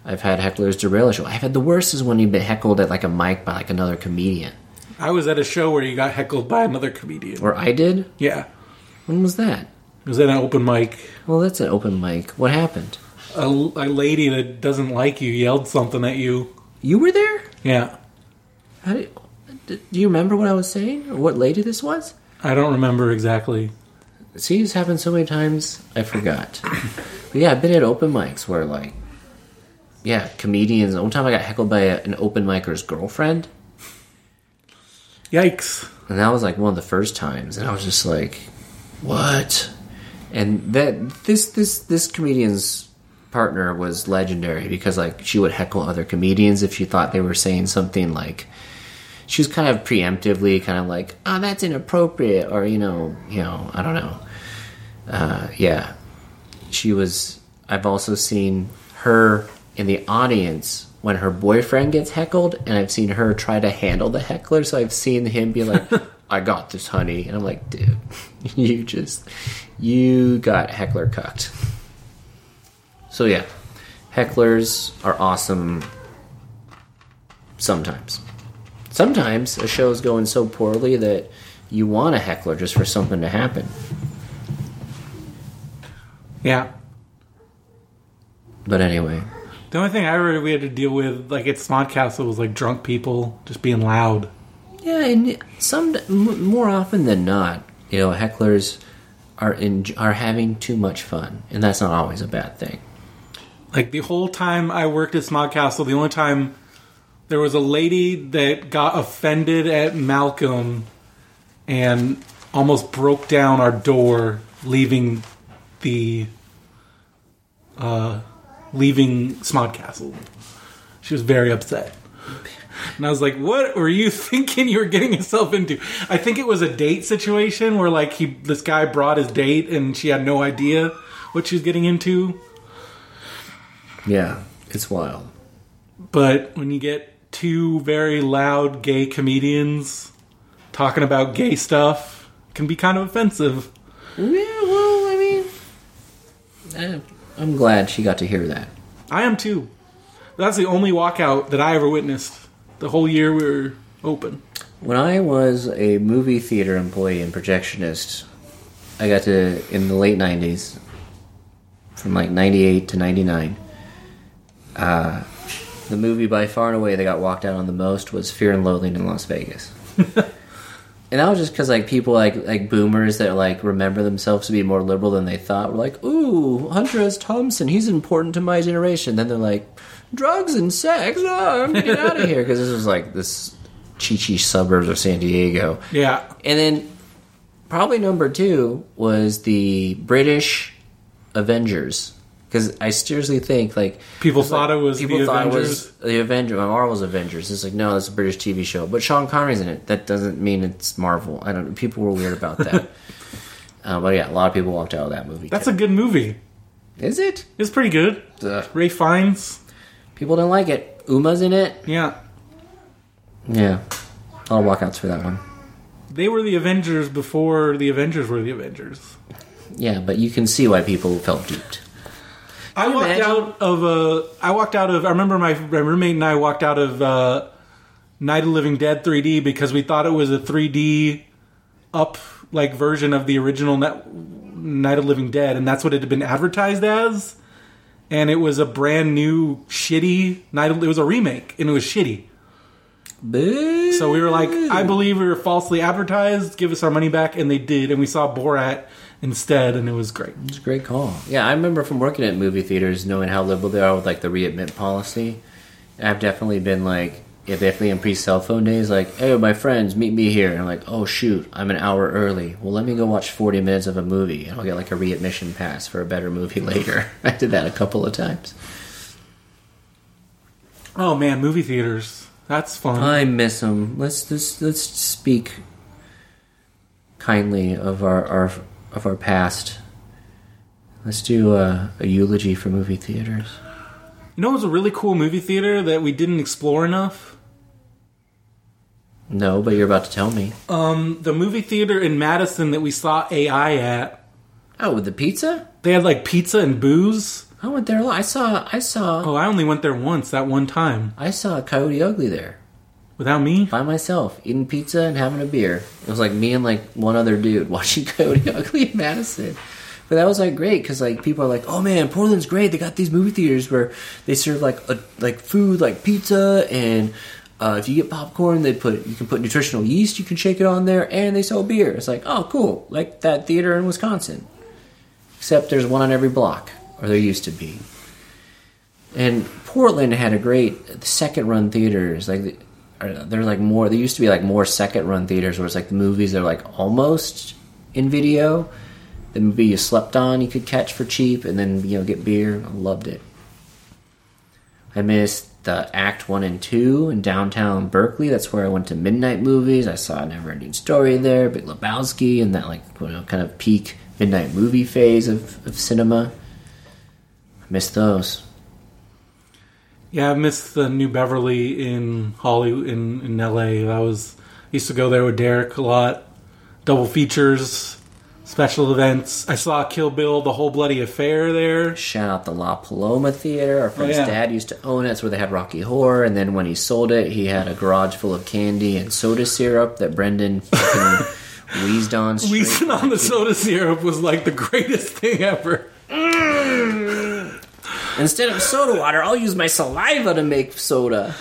I've had hecklers derail a show. I've had the worst is when you've been heckled at like a mic by like another comedian, I was at a show where you got heckled by another comedian. or I did. Yeah. When was that? Was that an open mic. Well, that's an open mic. What happened? A, a lady that doesn't like you yelled something at you. You were there. Yeah. How did, do you remember what I was saying or what lady this was? I don't remember exactly. See, it's happened so many times, I forgot. but yeah, I've been at open mics where, like, yeah, comedians. One time I got heckled by a, an open micer's girlfriend, Yikes. and that was like one of the first times, and I was just like, "What?" And that this this this comedian's partner was legendary because like she would heckle other comedians if she thought they were saying something like she was kind of preemptively kind of like oh that's inappropriate or you know you know i don't know uh, yeah she was i've also seen her in the audience when her boyfriend gets heckled and i've seen her try to handle the heckler so i've seen him be like i got this honey and i'm like dude you just you got heckler cucked so yeah hecklers are awesome sometimes. Sometimes a show is going so poorly that you want a heckler just for something to happen. Yeah. but anyway The only thing I ever we had to deal with, like at Smodcastle, was like drunk people just being loud. Yeah, and some more often than not, you know, hecklers are in, are having too much fun, and that's not always a bad thing. Like the whole time I worked at Smodcastle, the only time there was a lady that got offended at Malcolm and almost broke down our door, leaving the uh, leaving Smodcastle. She was very upset. And I was like, "What were you thinking you were getting yourself into?" I think it was a date situation where like he this guy brought his date and she had no idea what she was getting into. Yeah, it's wild. But when you get two very loud gay comedians talking about gay stuff can be kind of offensive. Yeah, well, I mean, eh, I'm glad she got to hear that. I am too. That's the only walkout that I ever witnessed. The whole year we were open. When I was a movie theater employee and projectionist, I got to in the late '90s, from like '98 to '99. Uh, the movie by far and away that got walked out on the most was Fear and Loathing in Las Vegas. and that was just because like people like like boomers that like remember themselves to be more liberal than they thought were like, "Ooh, Hunter S. Thompson, he's important to my generation." Then they're like, "Drugs and sex, oh, I'm getting out of here," because this was like this chi-chi suburbs of San Diego. Yeah. And then probably number two was the British Avengers. Because I seriously think like People thought it was people the thought Avengers. it was the Avenger, Marvel's Avengers. It's like no, it's a British TV show, but Sean Connery's in it. That doesn't mean it's Marvel. I don't. People were weird about that. uh, but yeah, a lot of people walked out of that movie. That's a good movie. is it? It's pretty good. Ugh. Ralph Fiennes. People don't like it. Uma's in it. Yeah. Yeah, a lot of walkouts for that one. They were the Avengers before the Avengers were the Avengers. Yeah, but you can see why people felt duped. I walked imagine? out of uh, I walked out of I remember my, my roommate and I walked out of uh, Night of the Living Dead 3D because we thought it was a 3D up like version of the original Net, Night of the Living Dead and that's what it had been advertised as and it was a brand new shitty Night of, it was a remake and it was shitty. Boo. So we were like I believe we were falsely advertised, give us our money back and they did and we saw Borat instead and it was great. It's a great call. Yeah, I remember from working at movie theaters knowing how liberal they are with like the readmit policy. I've definitely been like, yeah, definitely in pre cell phone days, like, hey, my friends, meet me here. And I'm like, oh shoot, I'm an hour early. Well, let me go watch 40 minutes of a movie and I'll get like a readmission pass for a better movie later. I did that a couple of times. Oh man, movie theaters. That's fun. I miss them. Let's let's let's speak kindly of our, our of our past. Let's do a, a eulogy for movie theaters. You know, it was a really cool movie theater that we didn't explore enough. No, but you're about to tell me. Um, the movie theater in Madison that we saw AI at, Oh, with the pizza? they had like pizza and booze. I went there. a lot. I saw. I saw. Oh, I only went there once that one time I saw Coyote Ugly there without me. by myself, eating pizza and having a beer. It was like me and like one other dude watching Coyote Ugly in Madison. But that was like great because like people are like, oh man, Portland's great. They got these movie theaters where they serve like a, like food like pizza and. Uh, if you get popcorn, they put you can put nutritional yeast. You can shake it on there, and they sell beer. It's like, oh, cool, like that theater in Wisconsin. Except there's one on every block, or there used to be. And Portland had a great second run theaters. Like are- like more. There used to be like more second run theaters where it's like the movies are like almost in video. The movie you slept on, you could catch for cheap, and then you know get beer. I loved it. I missed the Act One and Two in downtown Berkeley. That's where I went to midnight movies. I saw Never Ending Story there, Big Lebowski, and that like you know kind of peak midnight movie phase of, of cinema. I missed those. Yeah, I missed the New Beverly in Hollywood in, in LA. I was used to go there with Derek a lot. Double features, special events. I saw Kill Bill, the whole bloody affair there. Shout out the La Paloma Theater. Our friend's Oh, yeah. dad used to own it. It's where they had Rocky Horror. And then when he sold it, he had a garage full of candy and soda syrup that Brendan fucking wheezed on. Wheezing on the soda syrup was like the greatest thing ever. Instead of soda water, I'll use my saliva to make soda.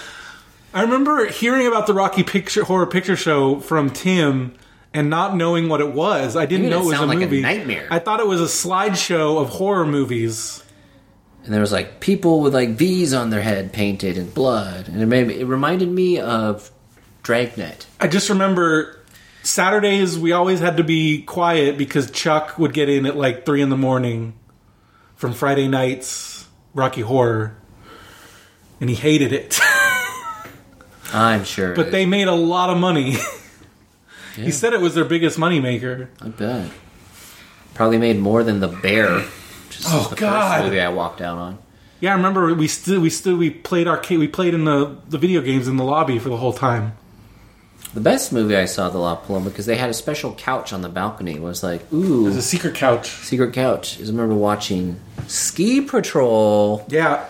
I remember hearing about the Rocky Picture Horror Picture Show from Tim and not knowing what it was. I didn't know it was a like a movie. nightmare. I thought it was a slideshow of horror movies. And there was like people with like V's on their head painted in blood. And it, made me, it reminded me of Dragnet. I just remember Saturdays we always had to be quiet because Chuck would get in at like three in the morning from Friday nights Rocky Horror, and he hated it. I'm sure. but they made a lot of money. Yeah. He said it was their biggest moneymaker. I bet. Probably made more than The Bear. Which is Oh, the God. first movie I walked out on. Yeah, I remember we still we still we played arcade we played in the the video games in the lobby for the whole time. The best movie I saw the La Paloma because they had a special couch on the balcony. It was like, ooh, There's a secret couch. secret couch. Is I remember watching Ski Patrol. Yeah,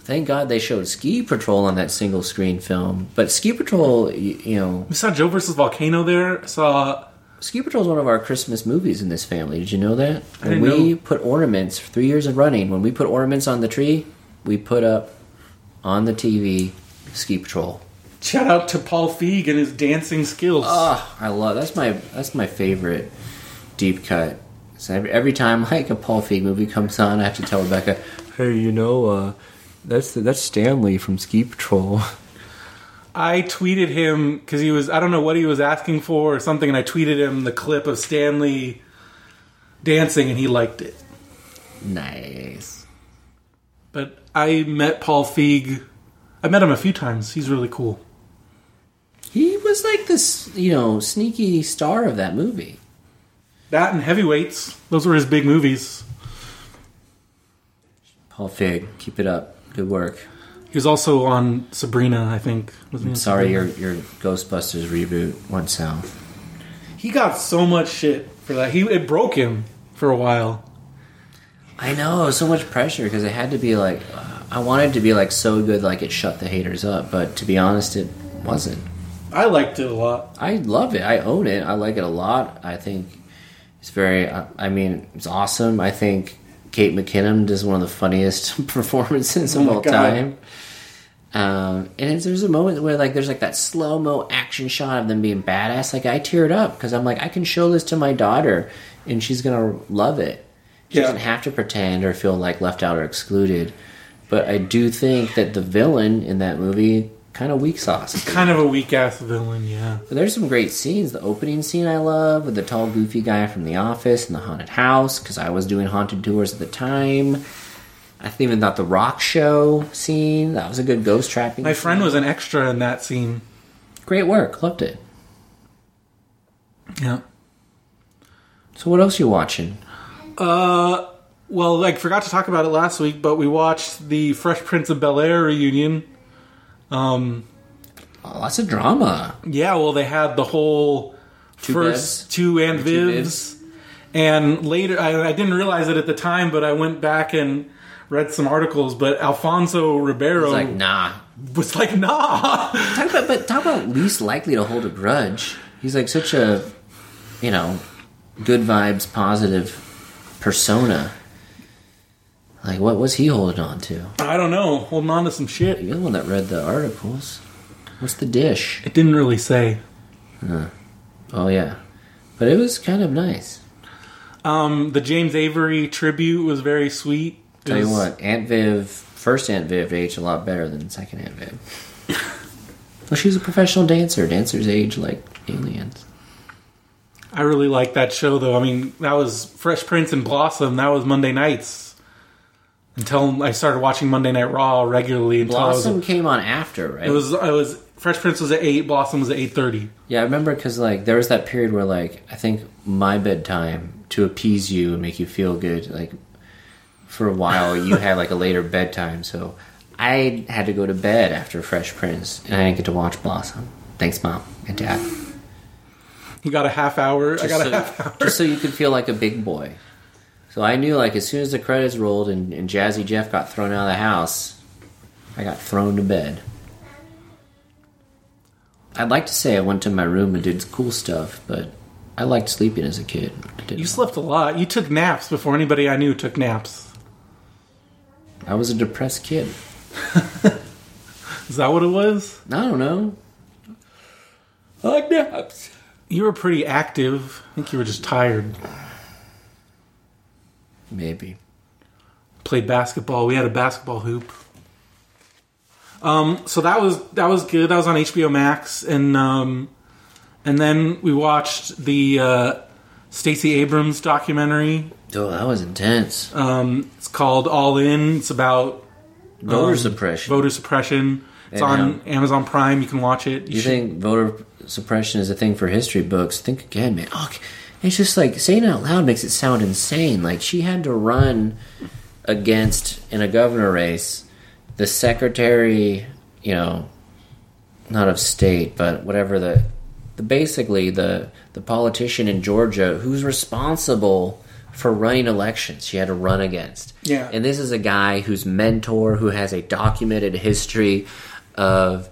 Thank God they showed Ski Patrol on that single screen film. But Ski Patrol, you, you know, we saw Joe versus Volcano there. Saw Ski Patrol is one of our Christmas movies in this family. Did you know that? I When we know. put ornaments three years of running, when we put ornaments on the tree, we put up on the TV Ski Patrol. Shout out to Paul Feig and his dancing skills. Oh, I love that's my that's my favorite deep cut. So every, every time like a Paul Feig movie comes on, I have to tell Rebecca, "Hey, you know, uh, that's that's Stanley from Ski Patrol." I tweeted him because he was I don't know what he was asking for or something, and I tweeted him the clip of Stanley dancing, and he liked it. nice. But I met Paul Feig. I met him a few times. He's really cool. He was like this, you know, sneaky star of that movie. That and Heavyweights. Those were his big movies. Paul Feig, keep it up. Good work. He was also on Sabrina, I think. On Sorry, your your Ghostbusters reboot went south. He got so much shit for that. He it broke him for a while. I know, so much pressure because it had to be like, uh, I wanted to be like so good, like it shut the haters up. But to be honest, it wasn't. I liked it a lot. I love it. I own it. I like it a lot. I think it's very. I mean, it's awesome. I think Kate McKinnon does one of the funniest performances Oh of my all God. time. Um, and it's, there's a moment where like there's like that slow mo action shot of them being badass. Like I teared up because I'm like I can show this to my daughter and she's gonna love it. She Yeah. doesn't have to pretend or feel like left out or excluded. But I do think that the villain in that movie kind of weak sauce. Kind of a weak ass villain, yeah. But there's some great scenes. The opening scene I love with the tall, goofy guy from The Office and the haunted house because I was doing haunted tours at the time. I even thought the rock show scene that was a good ghost trapping. My friend was an extra in that scene. great work. Loved it. Yeah. So what else are you watching? Uh, well, I forgot to talk about it last week, but we watched the Fresh Prince of Bel Air reunion. Um, Oh, lots of drama. yeah, well, they had the whole Two first two and Two Vivs, and later I, I didn't realize it at the time, but I went back and read some articles. But Alfonso Ribeiro It's like nah. was like, "Nah." Talk about but talk about least likely to hold a grudge. He's like such a you know good vibes, positive persona. Like what was he holding on to? I don't know, holding on to some shit. You're the one that read the articles. What's the dish? It didn't really say. Oh yeah, but it was kind of nice. Um, the James Avery tribute was very sweet. It Tell you what, Aunt Viv, first Aunt Viv aged a lot better than second Aunt Viv. well, she's a professional dancer. Dancers age like aliens. I really liked that show, though. I mean, that was Fresh Prince and Blossom. That was Monday nights until I started watching Monday Night Raw regularly. Until Blossom I was, came on after, right? it was, I was Fresh Prince was at eight. Blossom was at eight thirty. Yeah, I remember because like there was that period where like I think my bedtime to appease you and make you feel good. Like for a while, you had like a later bedtime, so I had to go to bed after Fresh Prince, and I didn't get to watch Blossom. Thanks, mom and dad. You got a half hour. I got so, a half hour. just so you could feel like a big boy. So I knew like as soon as the credits rolled and, and Jazzy Jeff got thrown out of the house, I got thrown to bed. I'd like to say I went to my room and did cool stuff, but I liked sleeping as a kid. You slept a lot. You took naps before anybody I knew took naps. I was a depressed kid. Is that what it was? I don't know. I like naps. You were pretty active. I think you were just tired. Maybe. Played basketball. We had a basketball hoop. Um, so that was that was good. That was on HBO Max, and um, and then we watched the uh, Stacey Abrams documentary. Oh, that was intense. Um, it's called All In. It's about Voter um, suppression. Voter suppression. It's And, on um, Amazon Prime. You can watch it. you should- think voter suppression is a thing for history books? Think again, man. Oh, it's just like saying it out loud makes it sound insane. Like she had to run against in a governor race the secretary, you know, not of state, but whatever the the basically the the politician in Georgia who's responsible for running elections she had to run against. Yeah. And this is a guy whose mentor who has a documented history of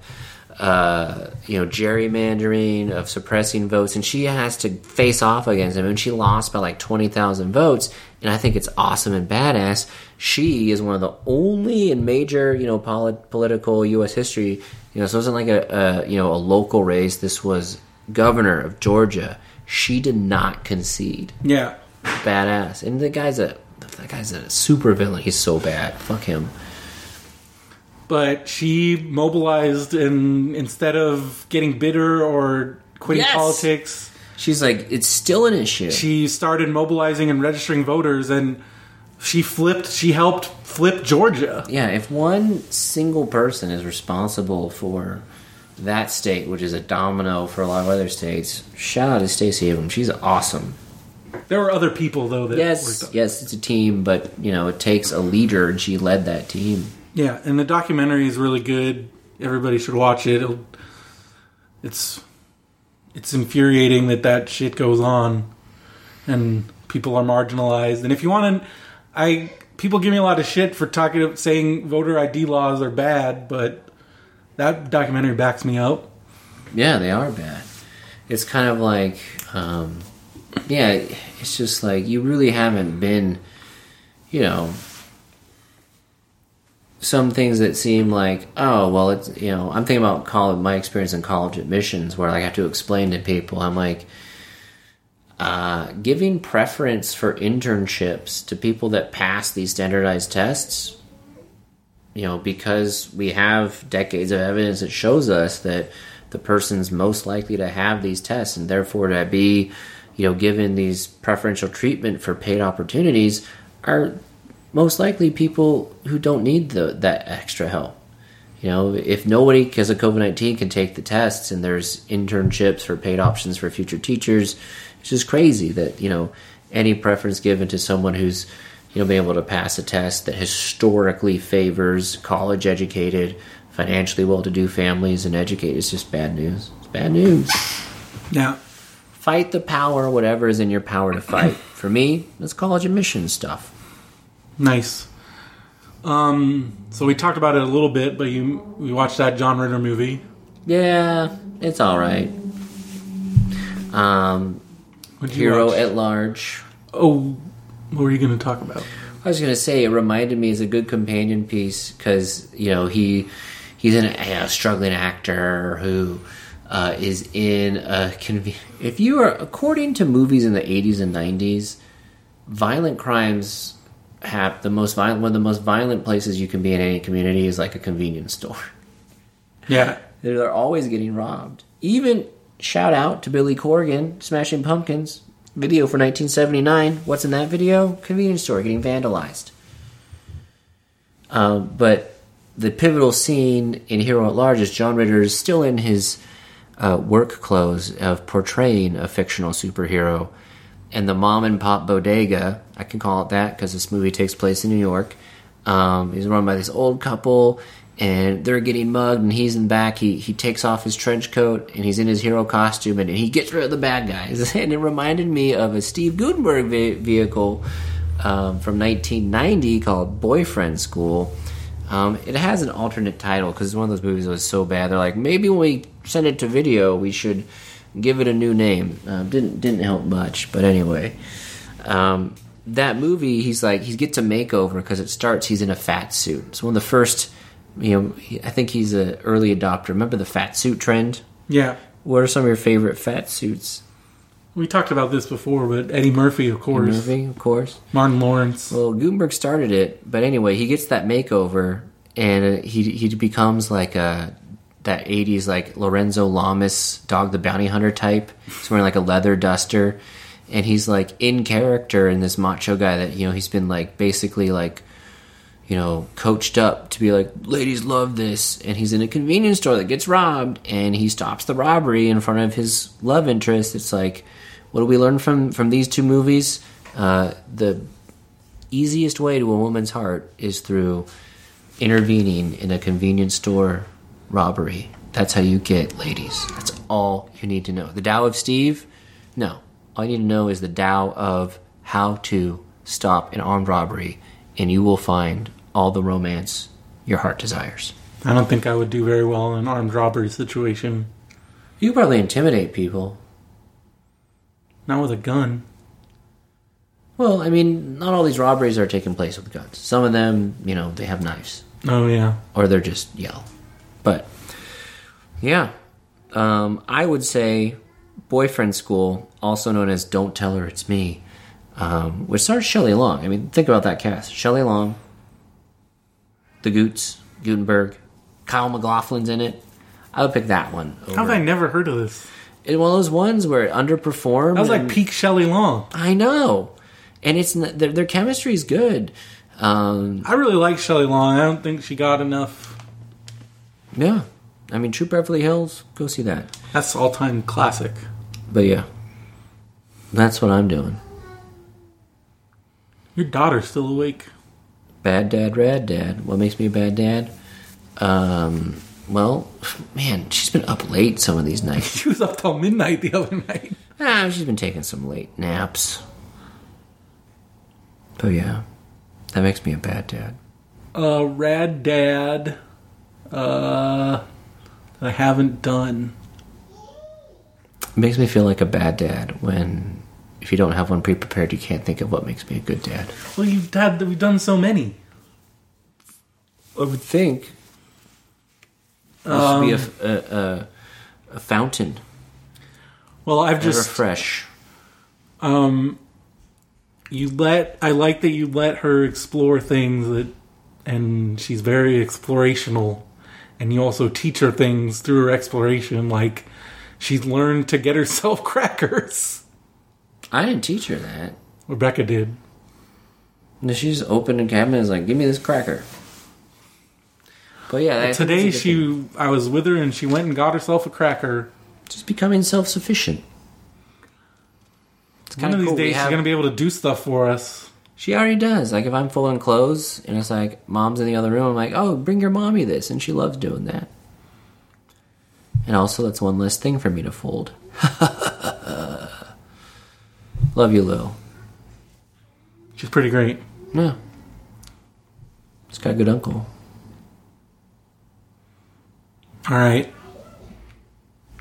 uh, you know, gerrymandering, of suppressing votes, and she has to face off against him, and she lost by like 20,000 votes, and I think it's awesome and badass. She is one of the only in major, you know, polit- political U.S. history, you know, so it wasn't like a, a, you know, a local race. This was governor of Georgia. She did not concede. Yeah. Badass. And the guy's a, that guy's a super villain. He's so bad. Fuck him. But she mobilized and instead of getting bitter or quitting Yes! politics, She's like, it's still an issue. she started mobilizing and registering voters and she flipped she helped flip Georgia. Yeah, if one single person is responsible for that state, which is a domino for a lot of other states, shout out to Stacey Abrams. She's awesome. There were other people though that Yes, worked on- yes, it's a team, but you know it takes a leader, and she led that team. Yeah, and the documentary is really good. Everybody should watch it. It'll, it's it's infuriating that that shit goes on, and people are marginalized. And if you want to, I people give me a lot of shit for talking saying voter ID laws are bad, but that documentary backs me up. Yeah, they are bad. It's kind of like, um, yeah, it's just like you really haven't been, you know, some things that seem like, oh, well, it's, you know, I'm thinking about college, my experience in college admissions where I have to explain to people, I'm like, uh, giving preference for internships to people that pass these standardized tests you know, because we have decades of evidence that shows us that the person's most likely to have these tests and therefore to be, you know, given these preferential treatment for paid opportunities are most likely people who don't need the, that extra help. You know, if nobody, because of COVID 19, can take the tests and there's internships for paid options for future teachers, it's just crazy that, you know, any preference given to someone who's, you know, being able to pass a test that historically favors college educated, financially well to do families and educated is just bad news. It's bad news. Yeah, Fight the power, whatever is in your power to fight. For me, that's college admission stuff. Nice. Um, so we talked about it a little bit, but you we watched that John Ritter movie. Yeah, it's all right. Um, Hero watch? at Large. Oh, what were you going to talk about? I was gonna say it reminded me as a good companion piece because you know he he's an, a struggling actor who uh, is in a conve- if you are according to movies in the 80s and 90s violent crimes have the most violent one of the most violent places you can be in any community is like a convenience store. Yeah, they're always getting robbed. Even shout out to billy corgan smashing pumpkins video for 1979 what's in that video? Convenience store getting vandalized. Um, but the pivotal scene in hero at large is john ritter is still in his uh, work clothes of portraying a fictional superhero and the mom and pop bodega i can call it that because this movie takes place in new york um, he's run by this old couple and they're getting mugged and he's in the back. He, he takes off his trench coat and he's in his hero costume and he gets rid of the bad guys. And it reminded me of a steve guttenberg ve- vehicle um, from 1990 called boyfriend school. Um, it has an alternate title because one of those movies was so bad. They're like maybe when we send it to video we should give it a new name um, didn't didn't help much but anyway um, that movie, he's like he gets a makeover because it starts. He's in a fat suit. It's one of the first. You know, he- I think he's an early adopter. Remember the fat suit trend? yeah. What are some of your favorite fat suits? We talked about this before, but Eddie Murphy, of course, Movie, of course. Martin Lawrence. Well, Guttenberg started it, but anyway, he gets that makeover, and uh, he he becomes like a that '80s like Lorenzo Lamas, Dog the Bounty Hunter type. He's wearing like a leather duster, and he's like in character in this macho guy that you know he's been like basically like you know coached up to be like ladies love this, and he's in a convenience store that gets robbed, and he stops the robbery in front of his love interest. It's like, what do we learn from from these two movies? Uh, the easiest way to a woman's heart is through intervening in a convenience store robbery. That's how you get ladies. That's all you need to know. The Tao of Steve? No. All you need to know is the Tao of how to stop an armed robbery, and you will find all the romance your heart desires. I don't think I would do very well in an armed robbery situation. You probably intimidate people. Not with a gun. Well, I mean, not all these robberies are taking place with guns. Some of them, you know, they have knives. Oh yeah. or they're just yell. But yeah, um, I would say boyfriend school, also known as "Don't Tell Her It's Me," um, which stars Shelley Long. I mean, think about that cast: Shelley Long, the Goots, Guttenberg, Kyle MacLachlan's in it. I would pick that one. How have I never heard of this? It's one of those ones where it underperformed. That was like peak Shelley Long. I know, and it's their, their chemistry is good. Um, I really like Shelley Long. I don't think she got enough. Yeah, I mean, Troop Beverly Hills, go see that. That's all time classic. But yeah, that's what I'm doing. Your daughter's still awake. Bad dad, rad dad. What makes me a bad dad? Um, well, man, she's been up late some of these nights. She was up till midnight the other night. ah, she's been taking some late naps. But yeah, that makes me a bad dad. Uh, rad dad. Uh, that I haven't done. It makes me feel like a bad dad when, if you don't have one pre-prepared, you can't think of what makes me a good dad. Well, you've had we've done so many. I would think. There should be a, f- a, a, a fountain, Well, I've just fresh. um, you let I like that you let her explore things that, and she's very explorational, and you also teach her things through her exploration. Like she's learned to get herself crackers. I didn't teach her that. Rebecca did. No, she just opened a cabinet and was like, give me this cracker. But yeah, Today good thing. she I was with her and she went and got herself a cracker. just becoming self sufficient. It's One kind of of these cool. Days she's gonna be able to do stuff for us. She already does. Like if I'm folding clothes and it's like mom's in the other room, I'm like, oh, bring your mommy this, and she loves doing that. And also, that's one less thing for me to fold. Love you, Lil. She's pretty great. Yeah. It's got a good uncle. All right.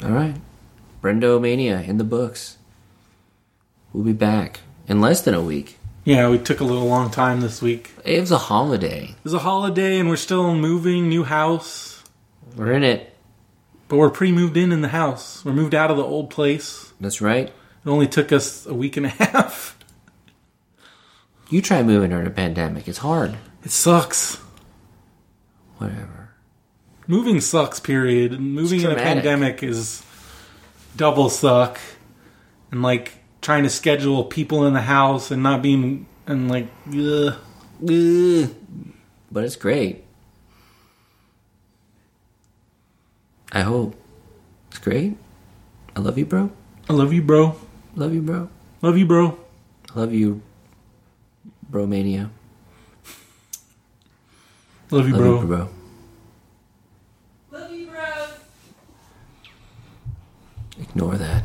All right. Brendomania in the books. We'll be back in less than a week. Yeah, we took a little long time this week. It was a holiday. It was a holiday and we're still moving, new house. We're in it. But we're pre moved in in the house. We're moved out of the old place. That's right. It only took us a week and a half. You try moving during a pandemic. It's hard. It sucks. Whatever. Moving sucks, period. Moving in a pandemic is double suck. And like trying to schedule people in the house and not being and like ugh. Ugh. But it's great. I hope. It's great. I love you, bro. I love you, bro. Love you, bro. Love you, bro. I love you, bromania. Love you, Love bro. you, bro. Love you, bros. Ignore that.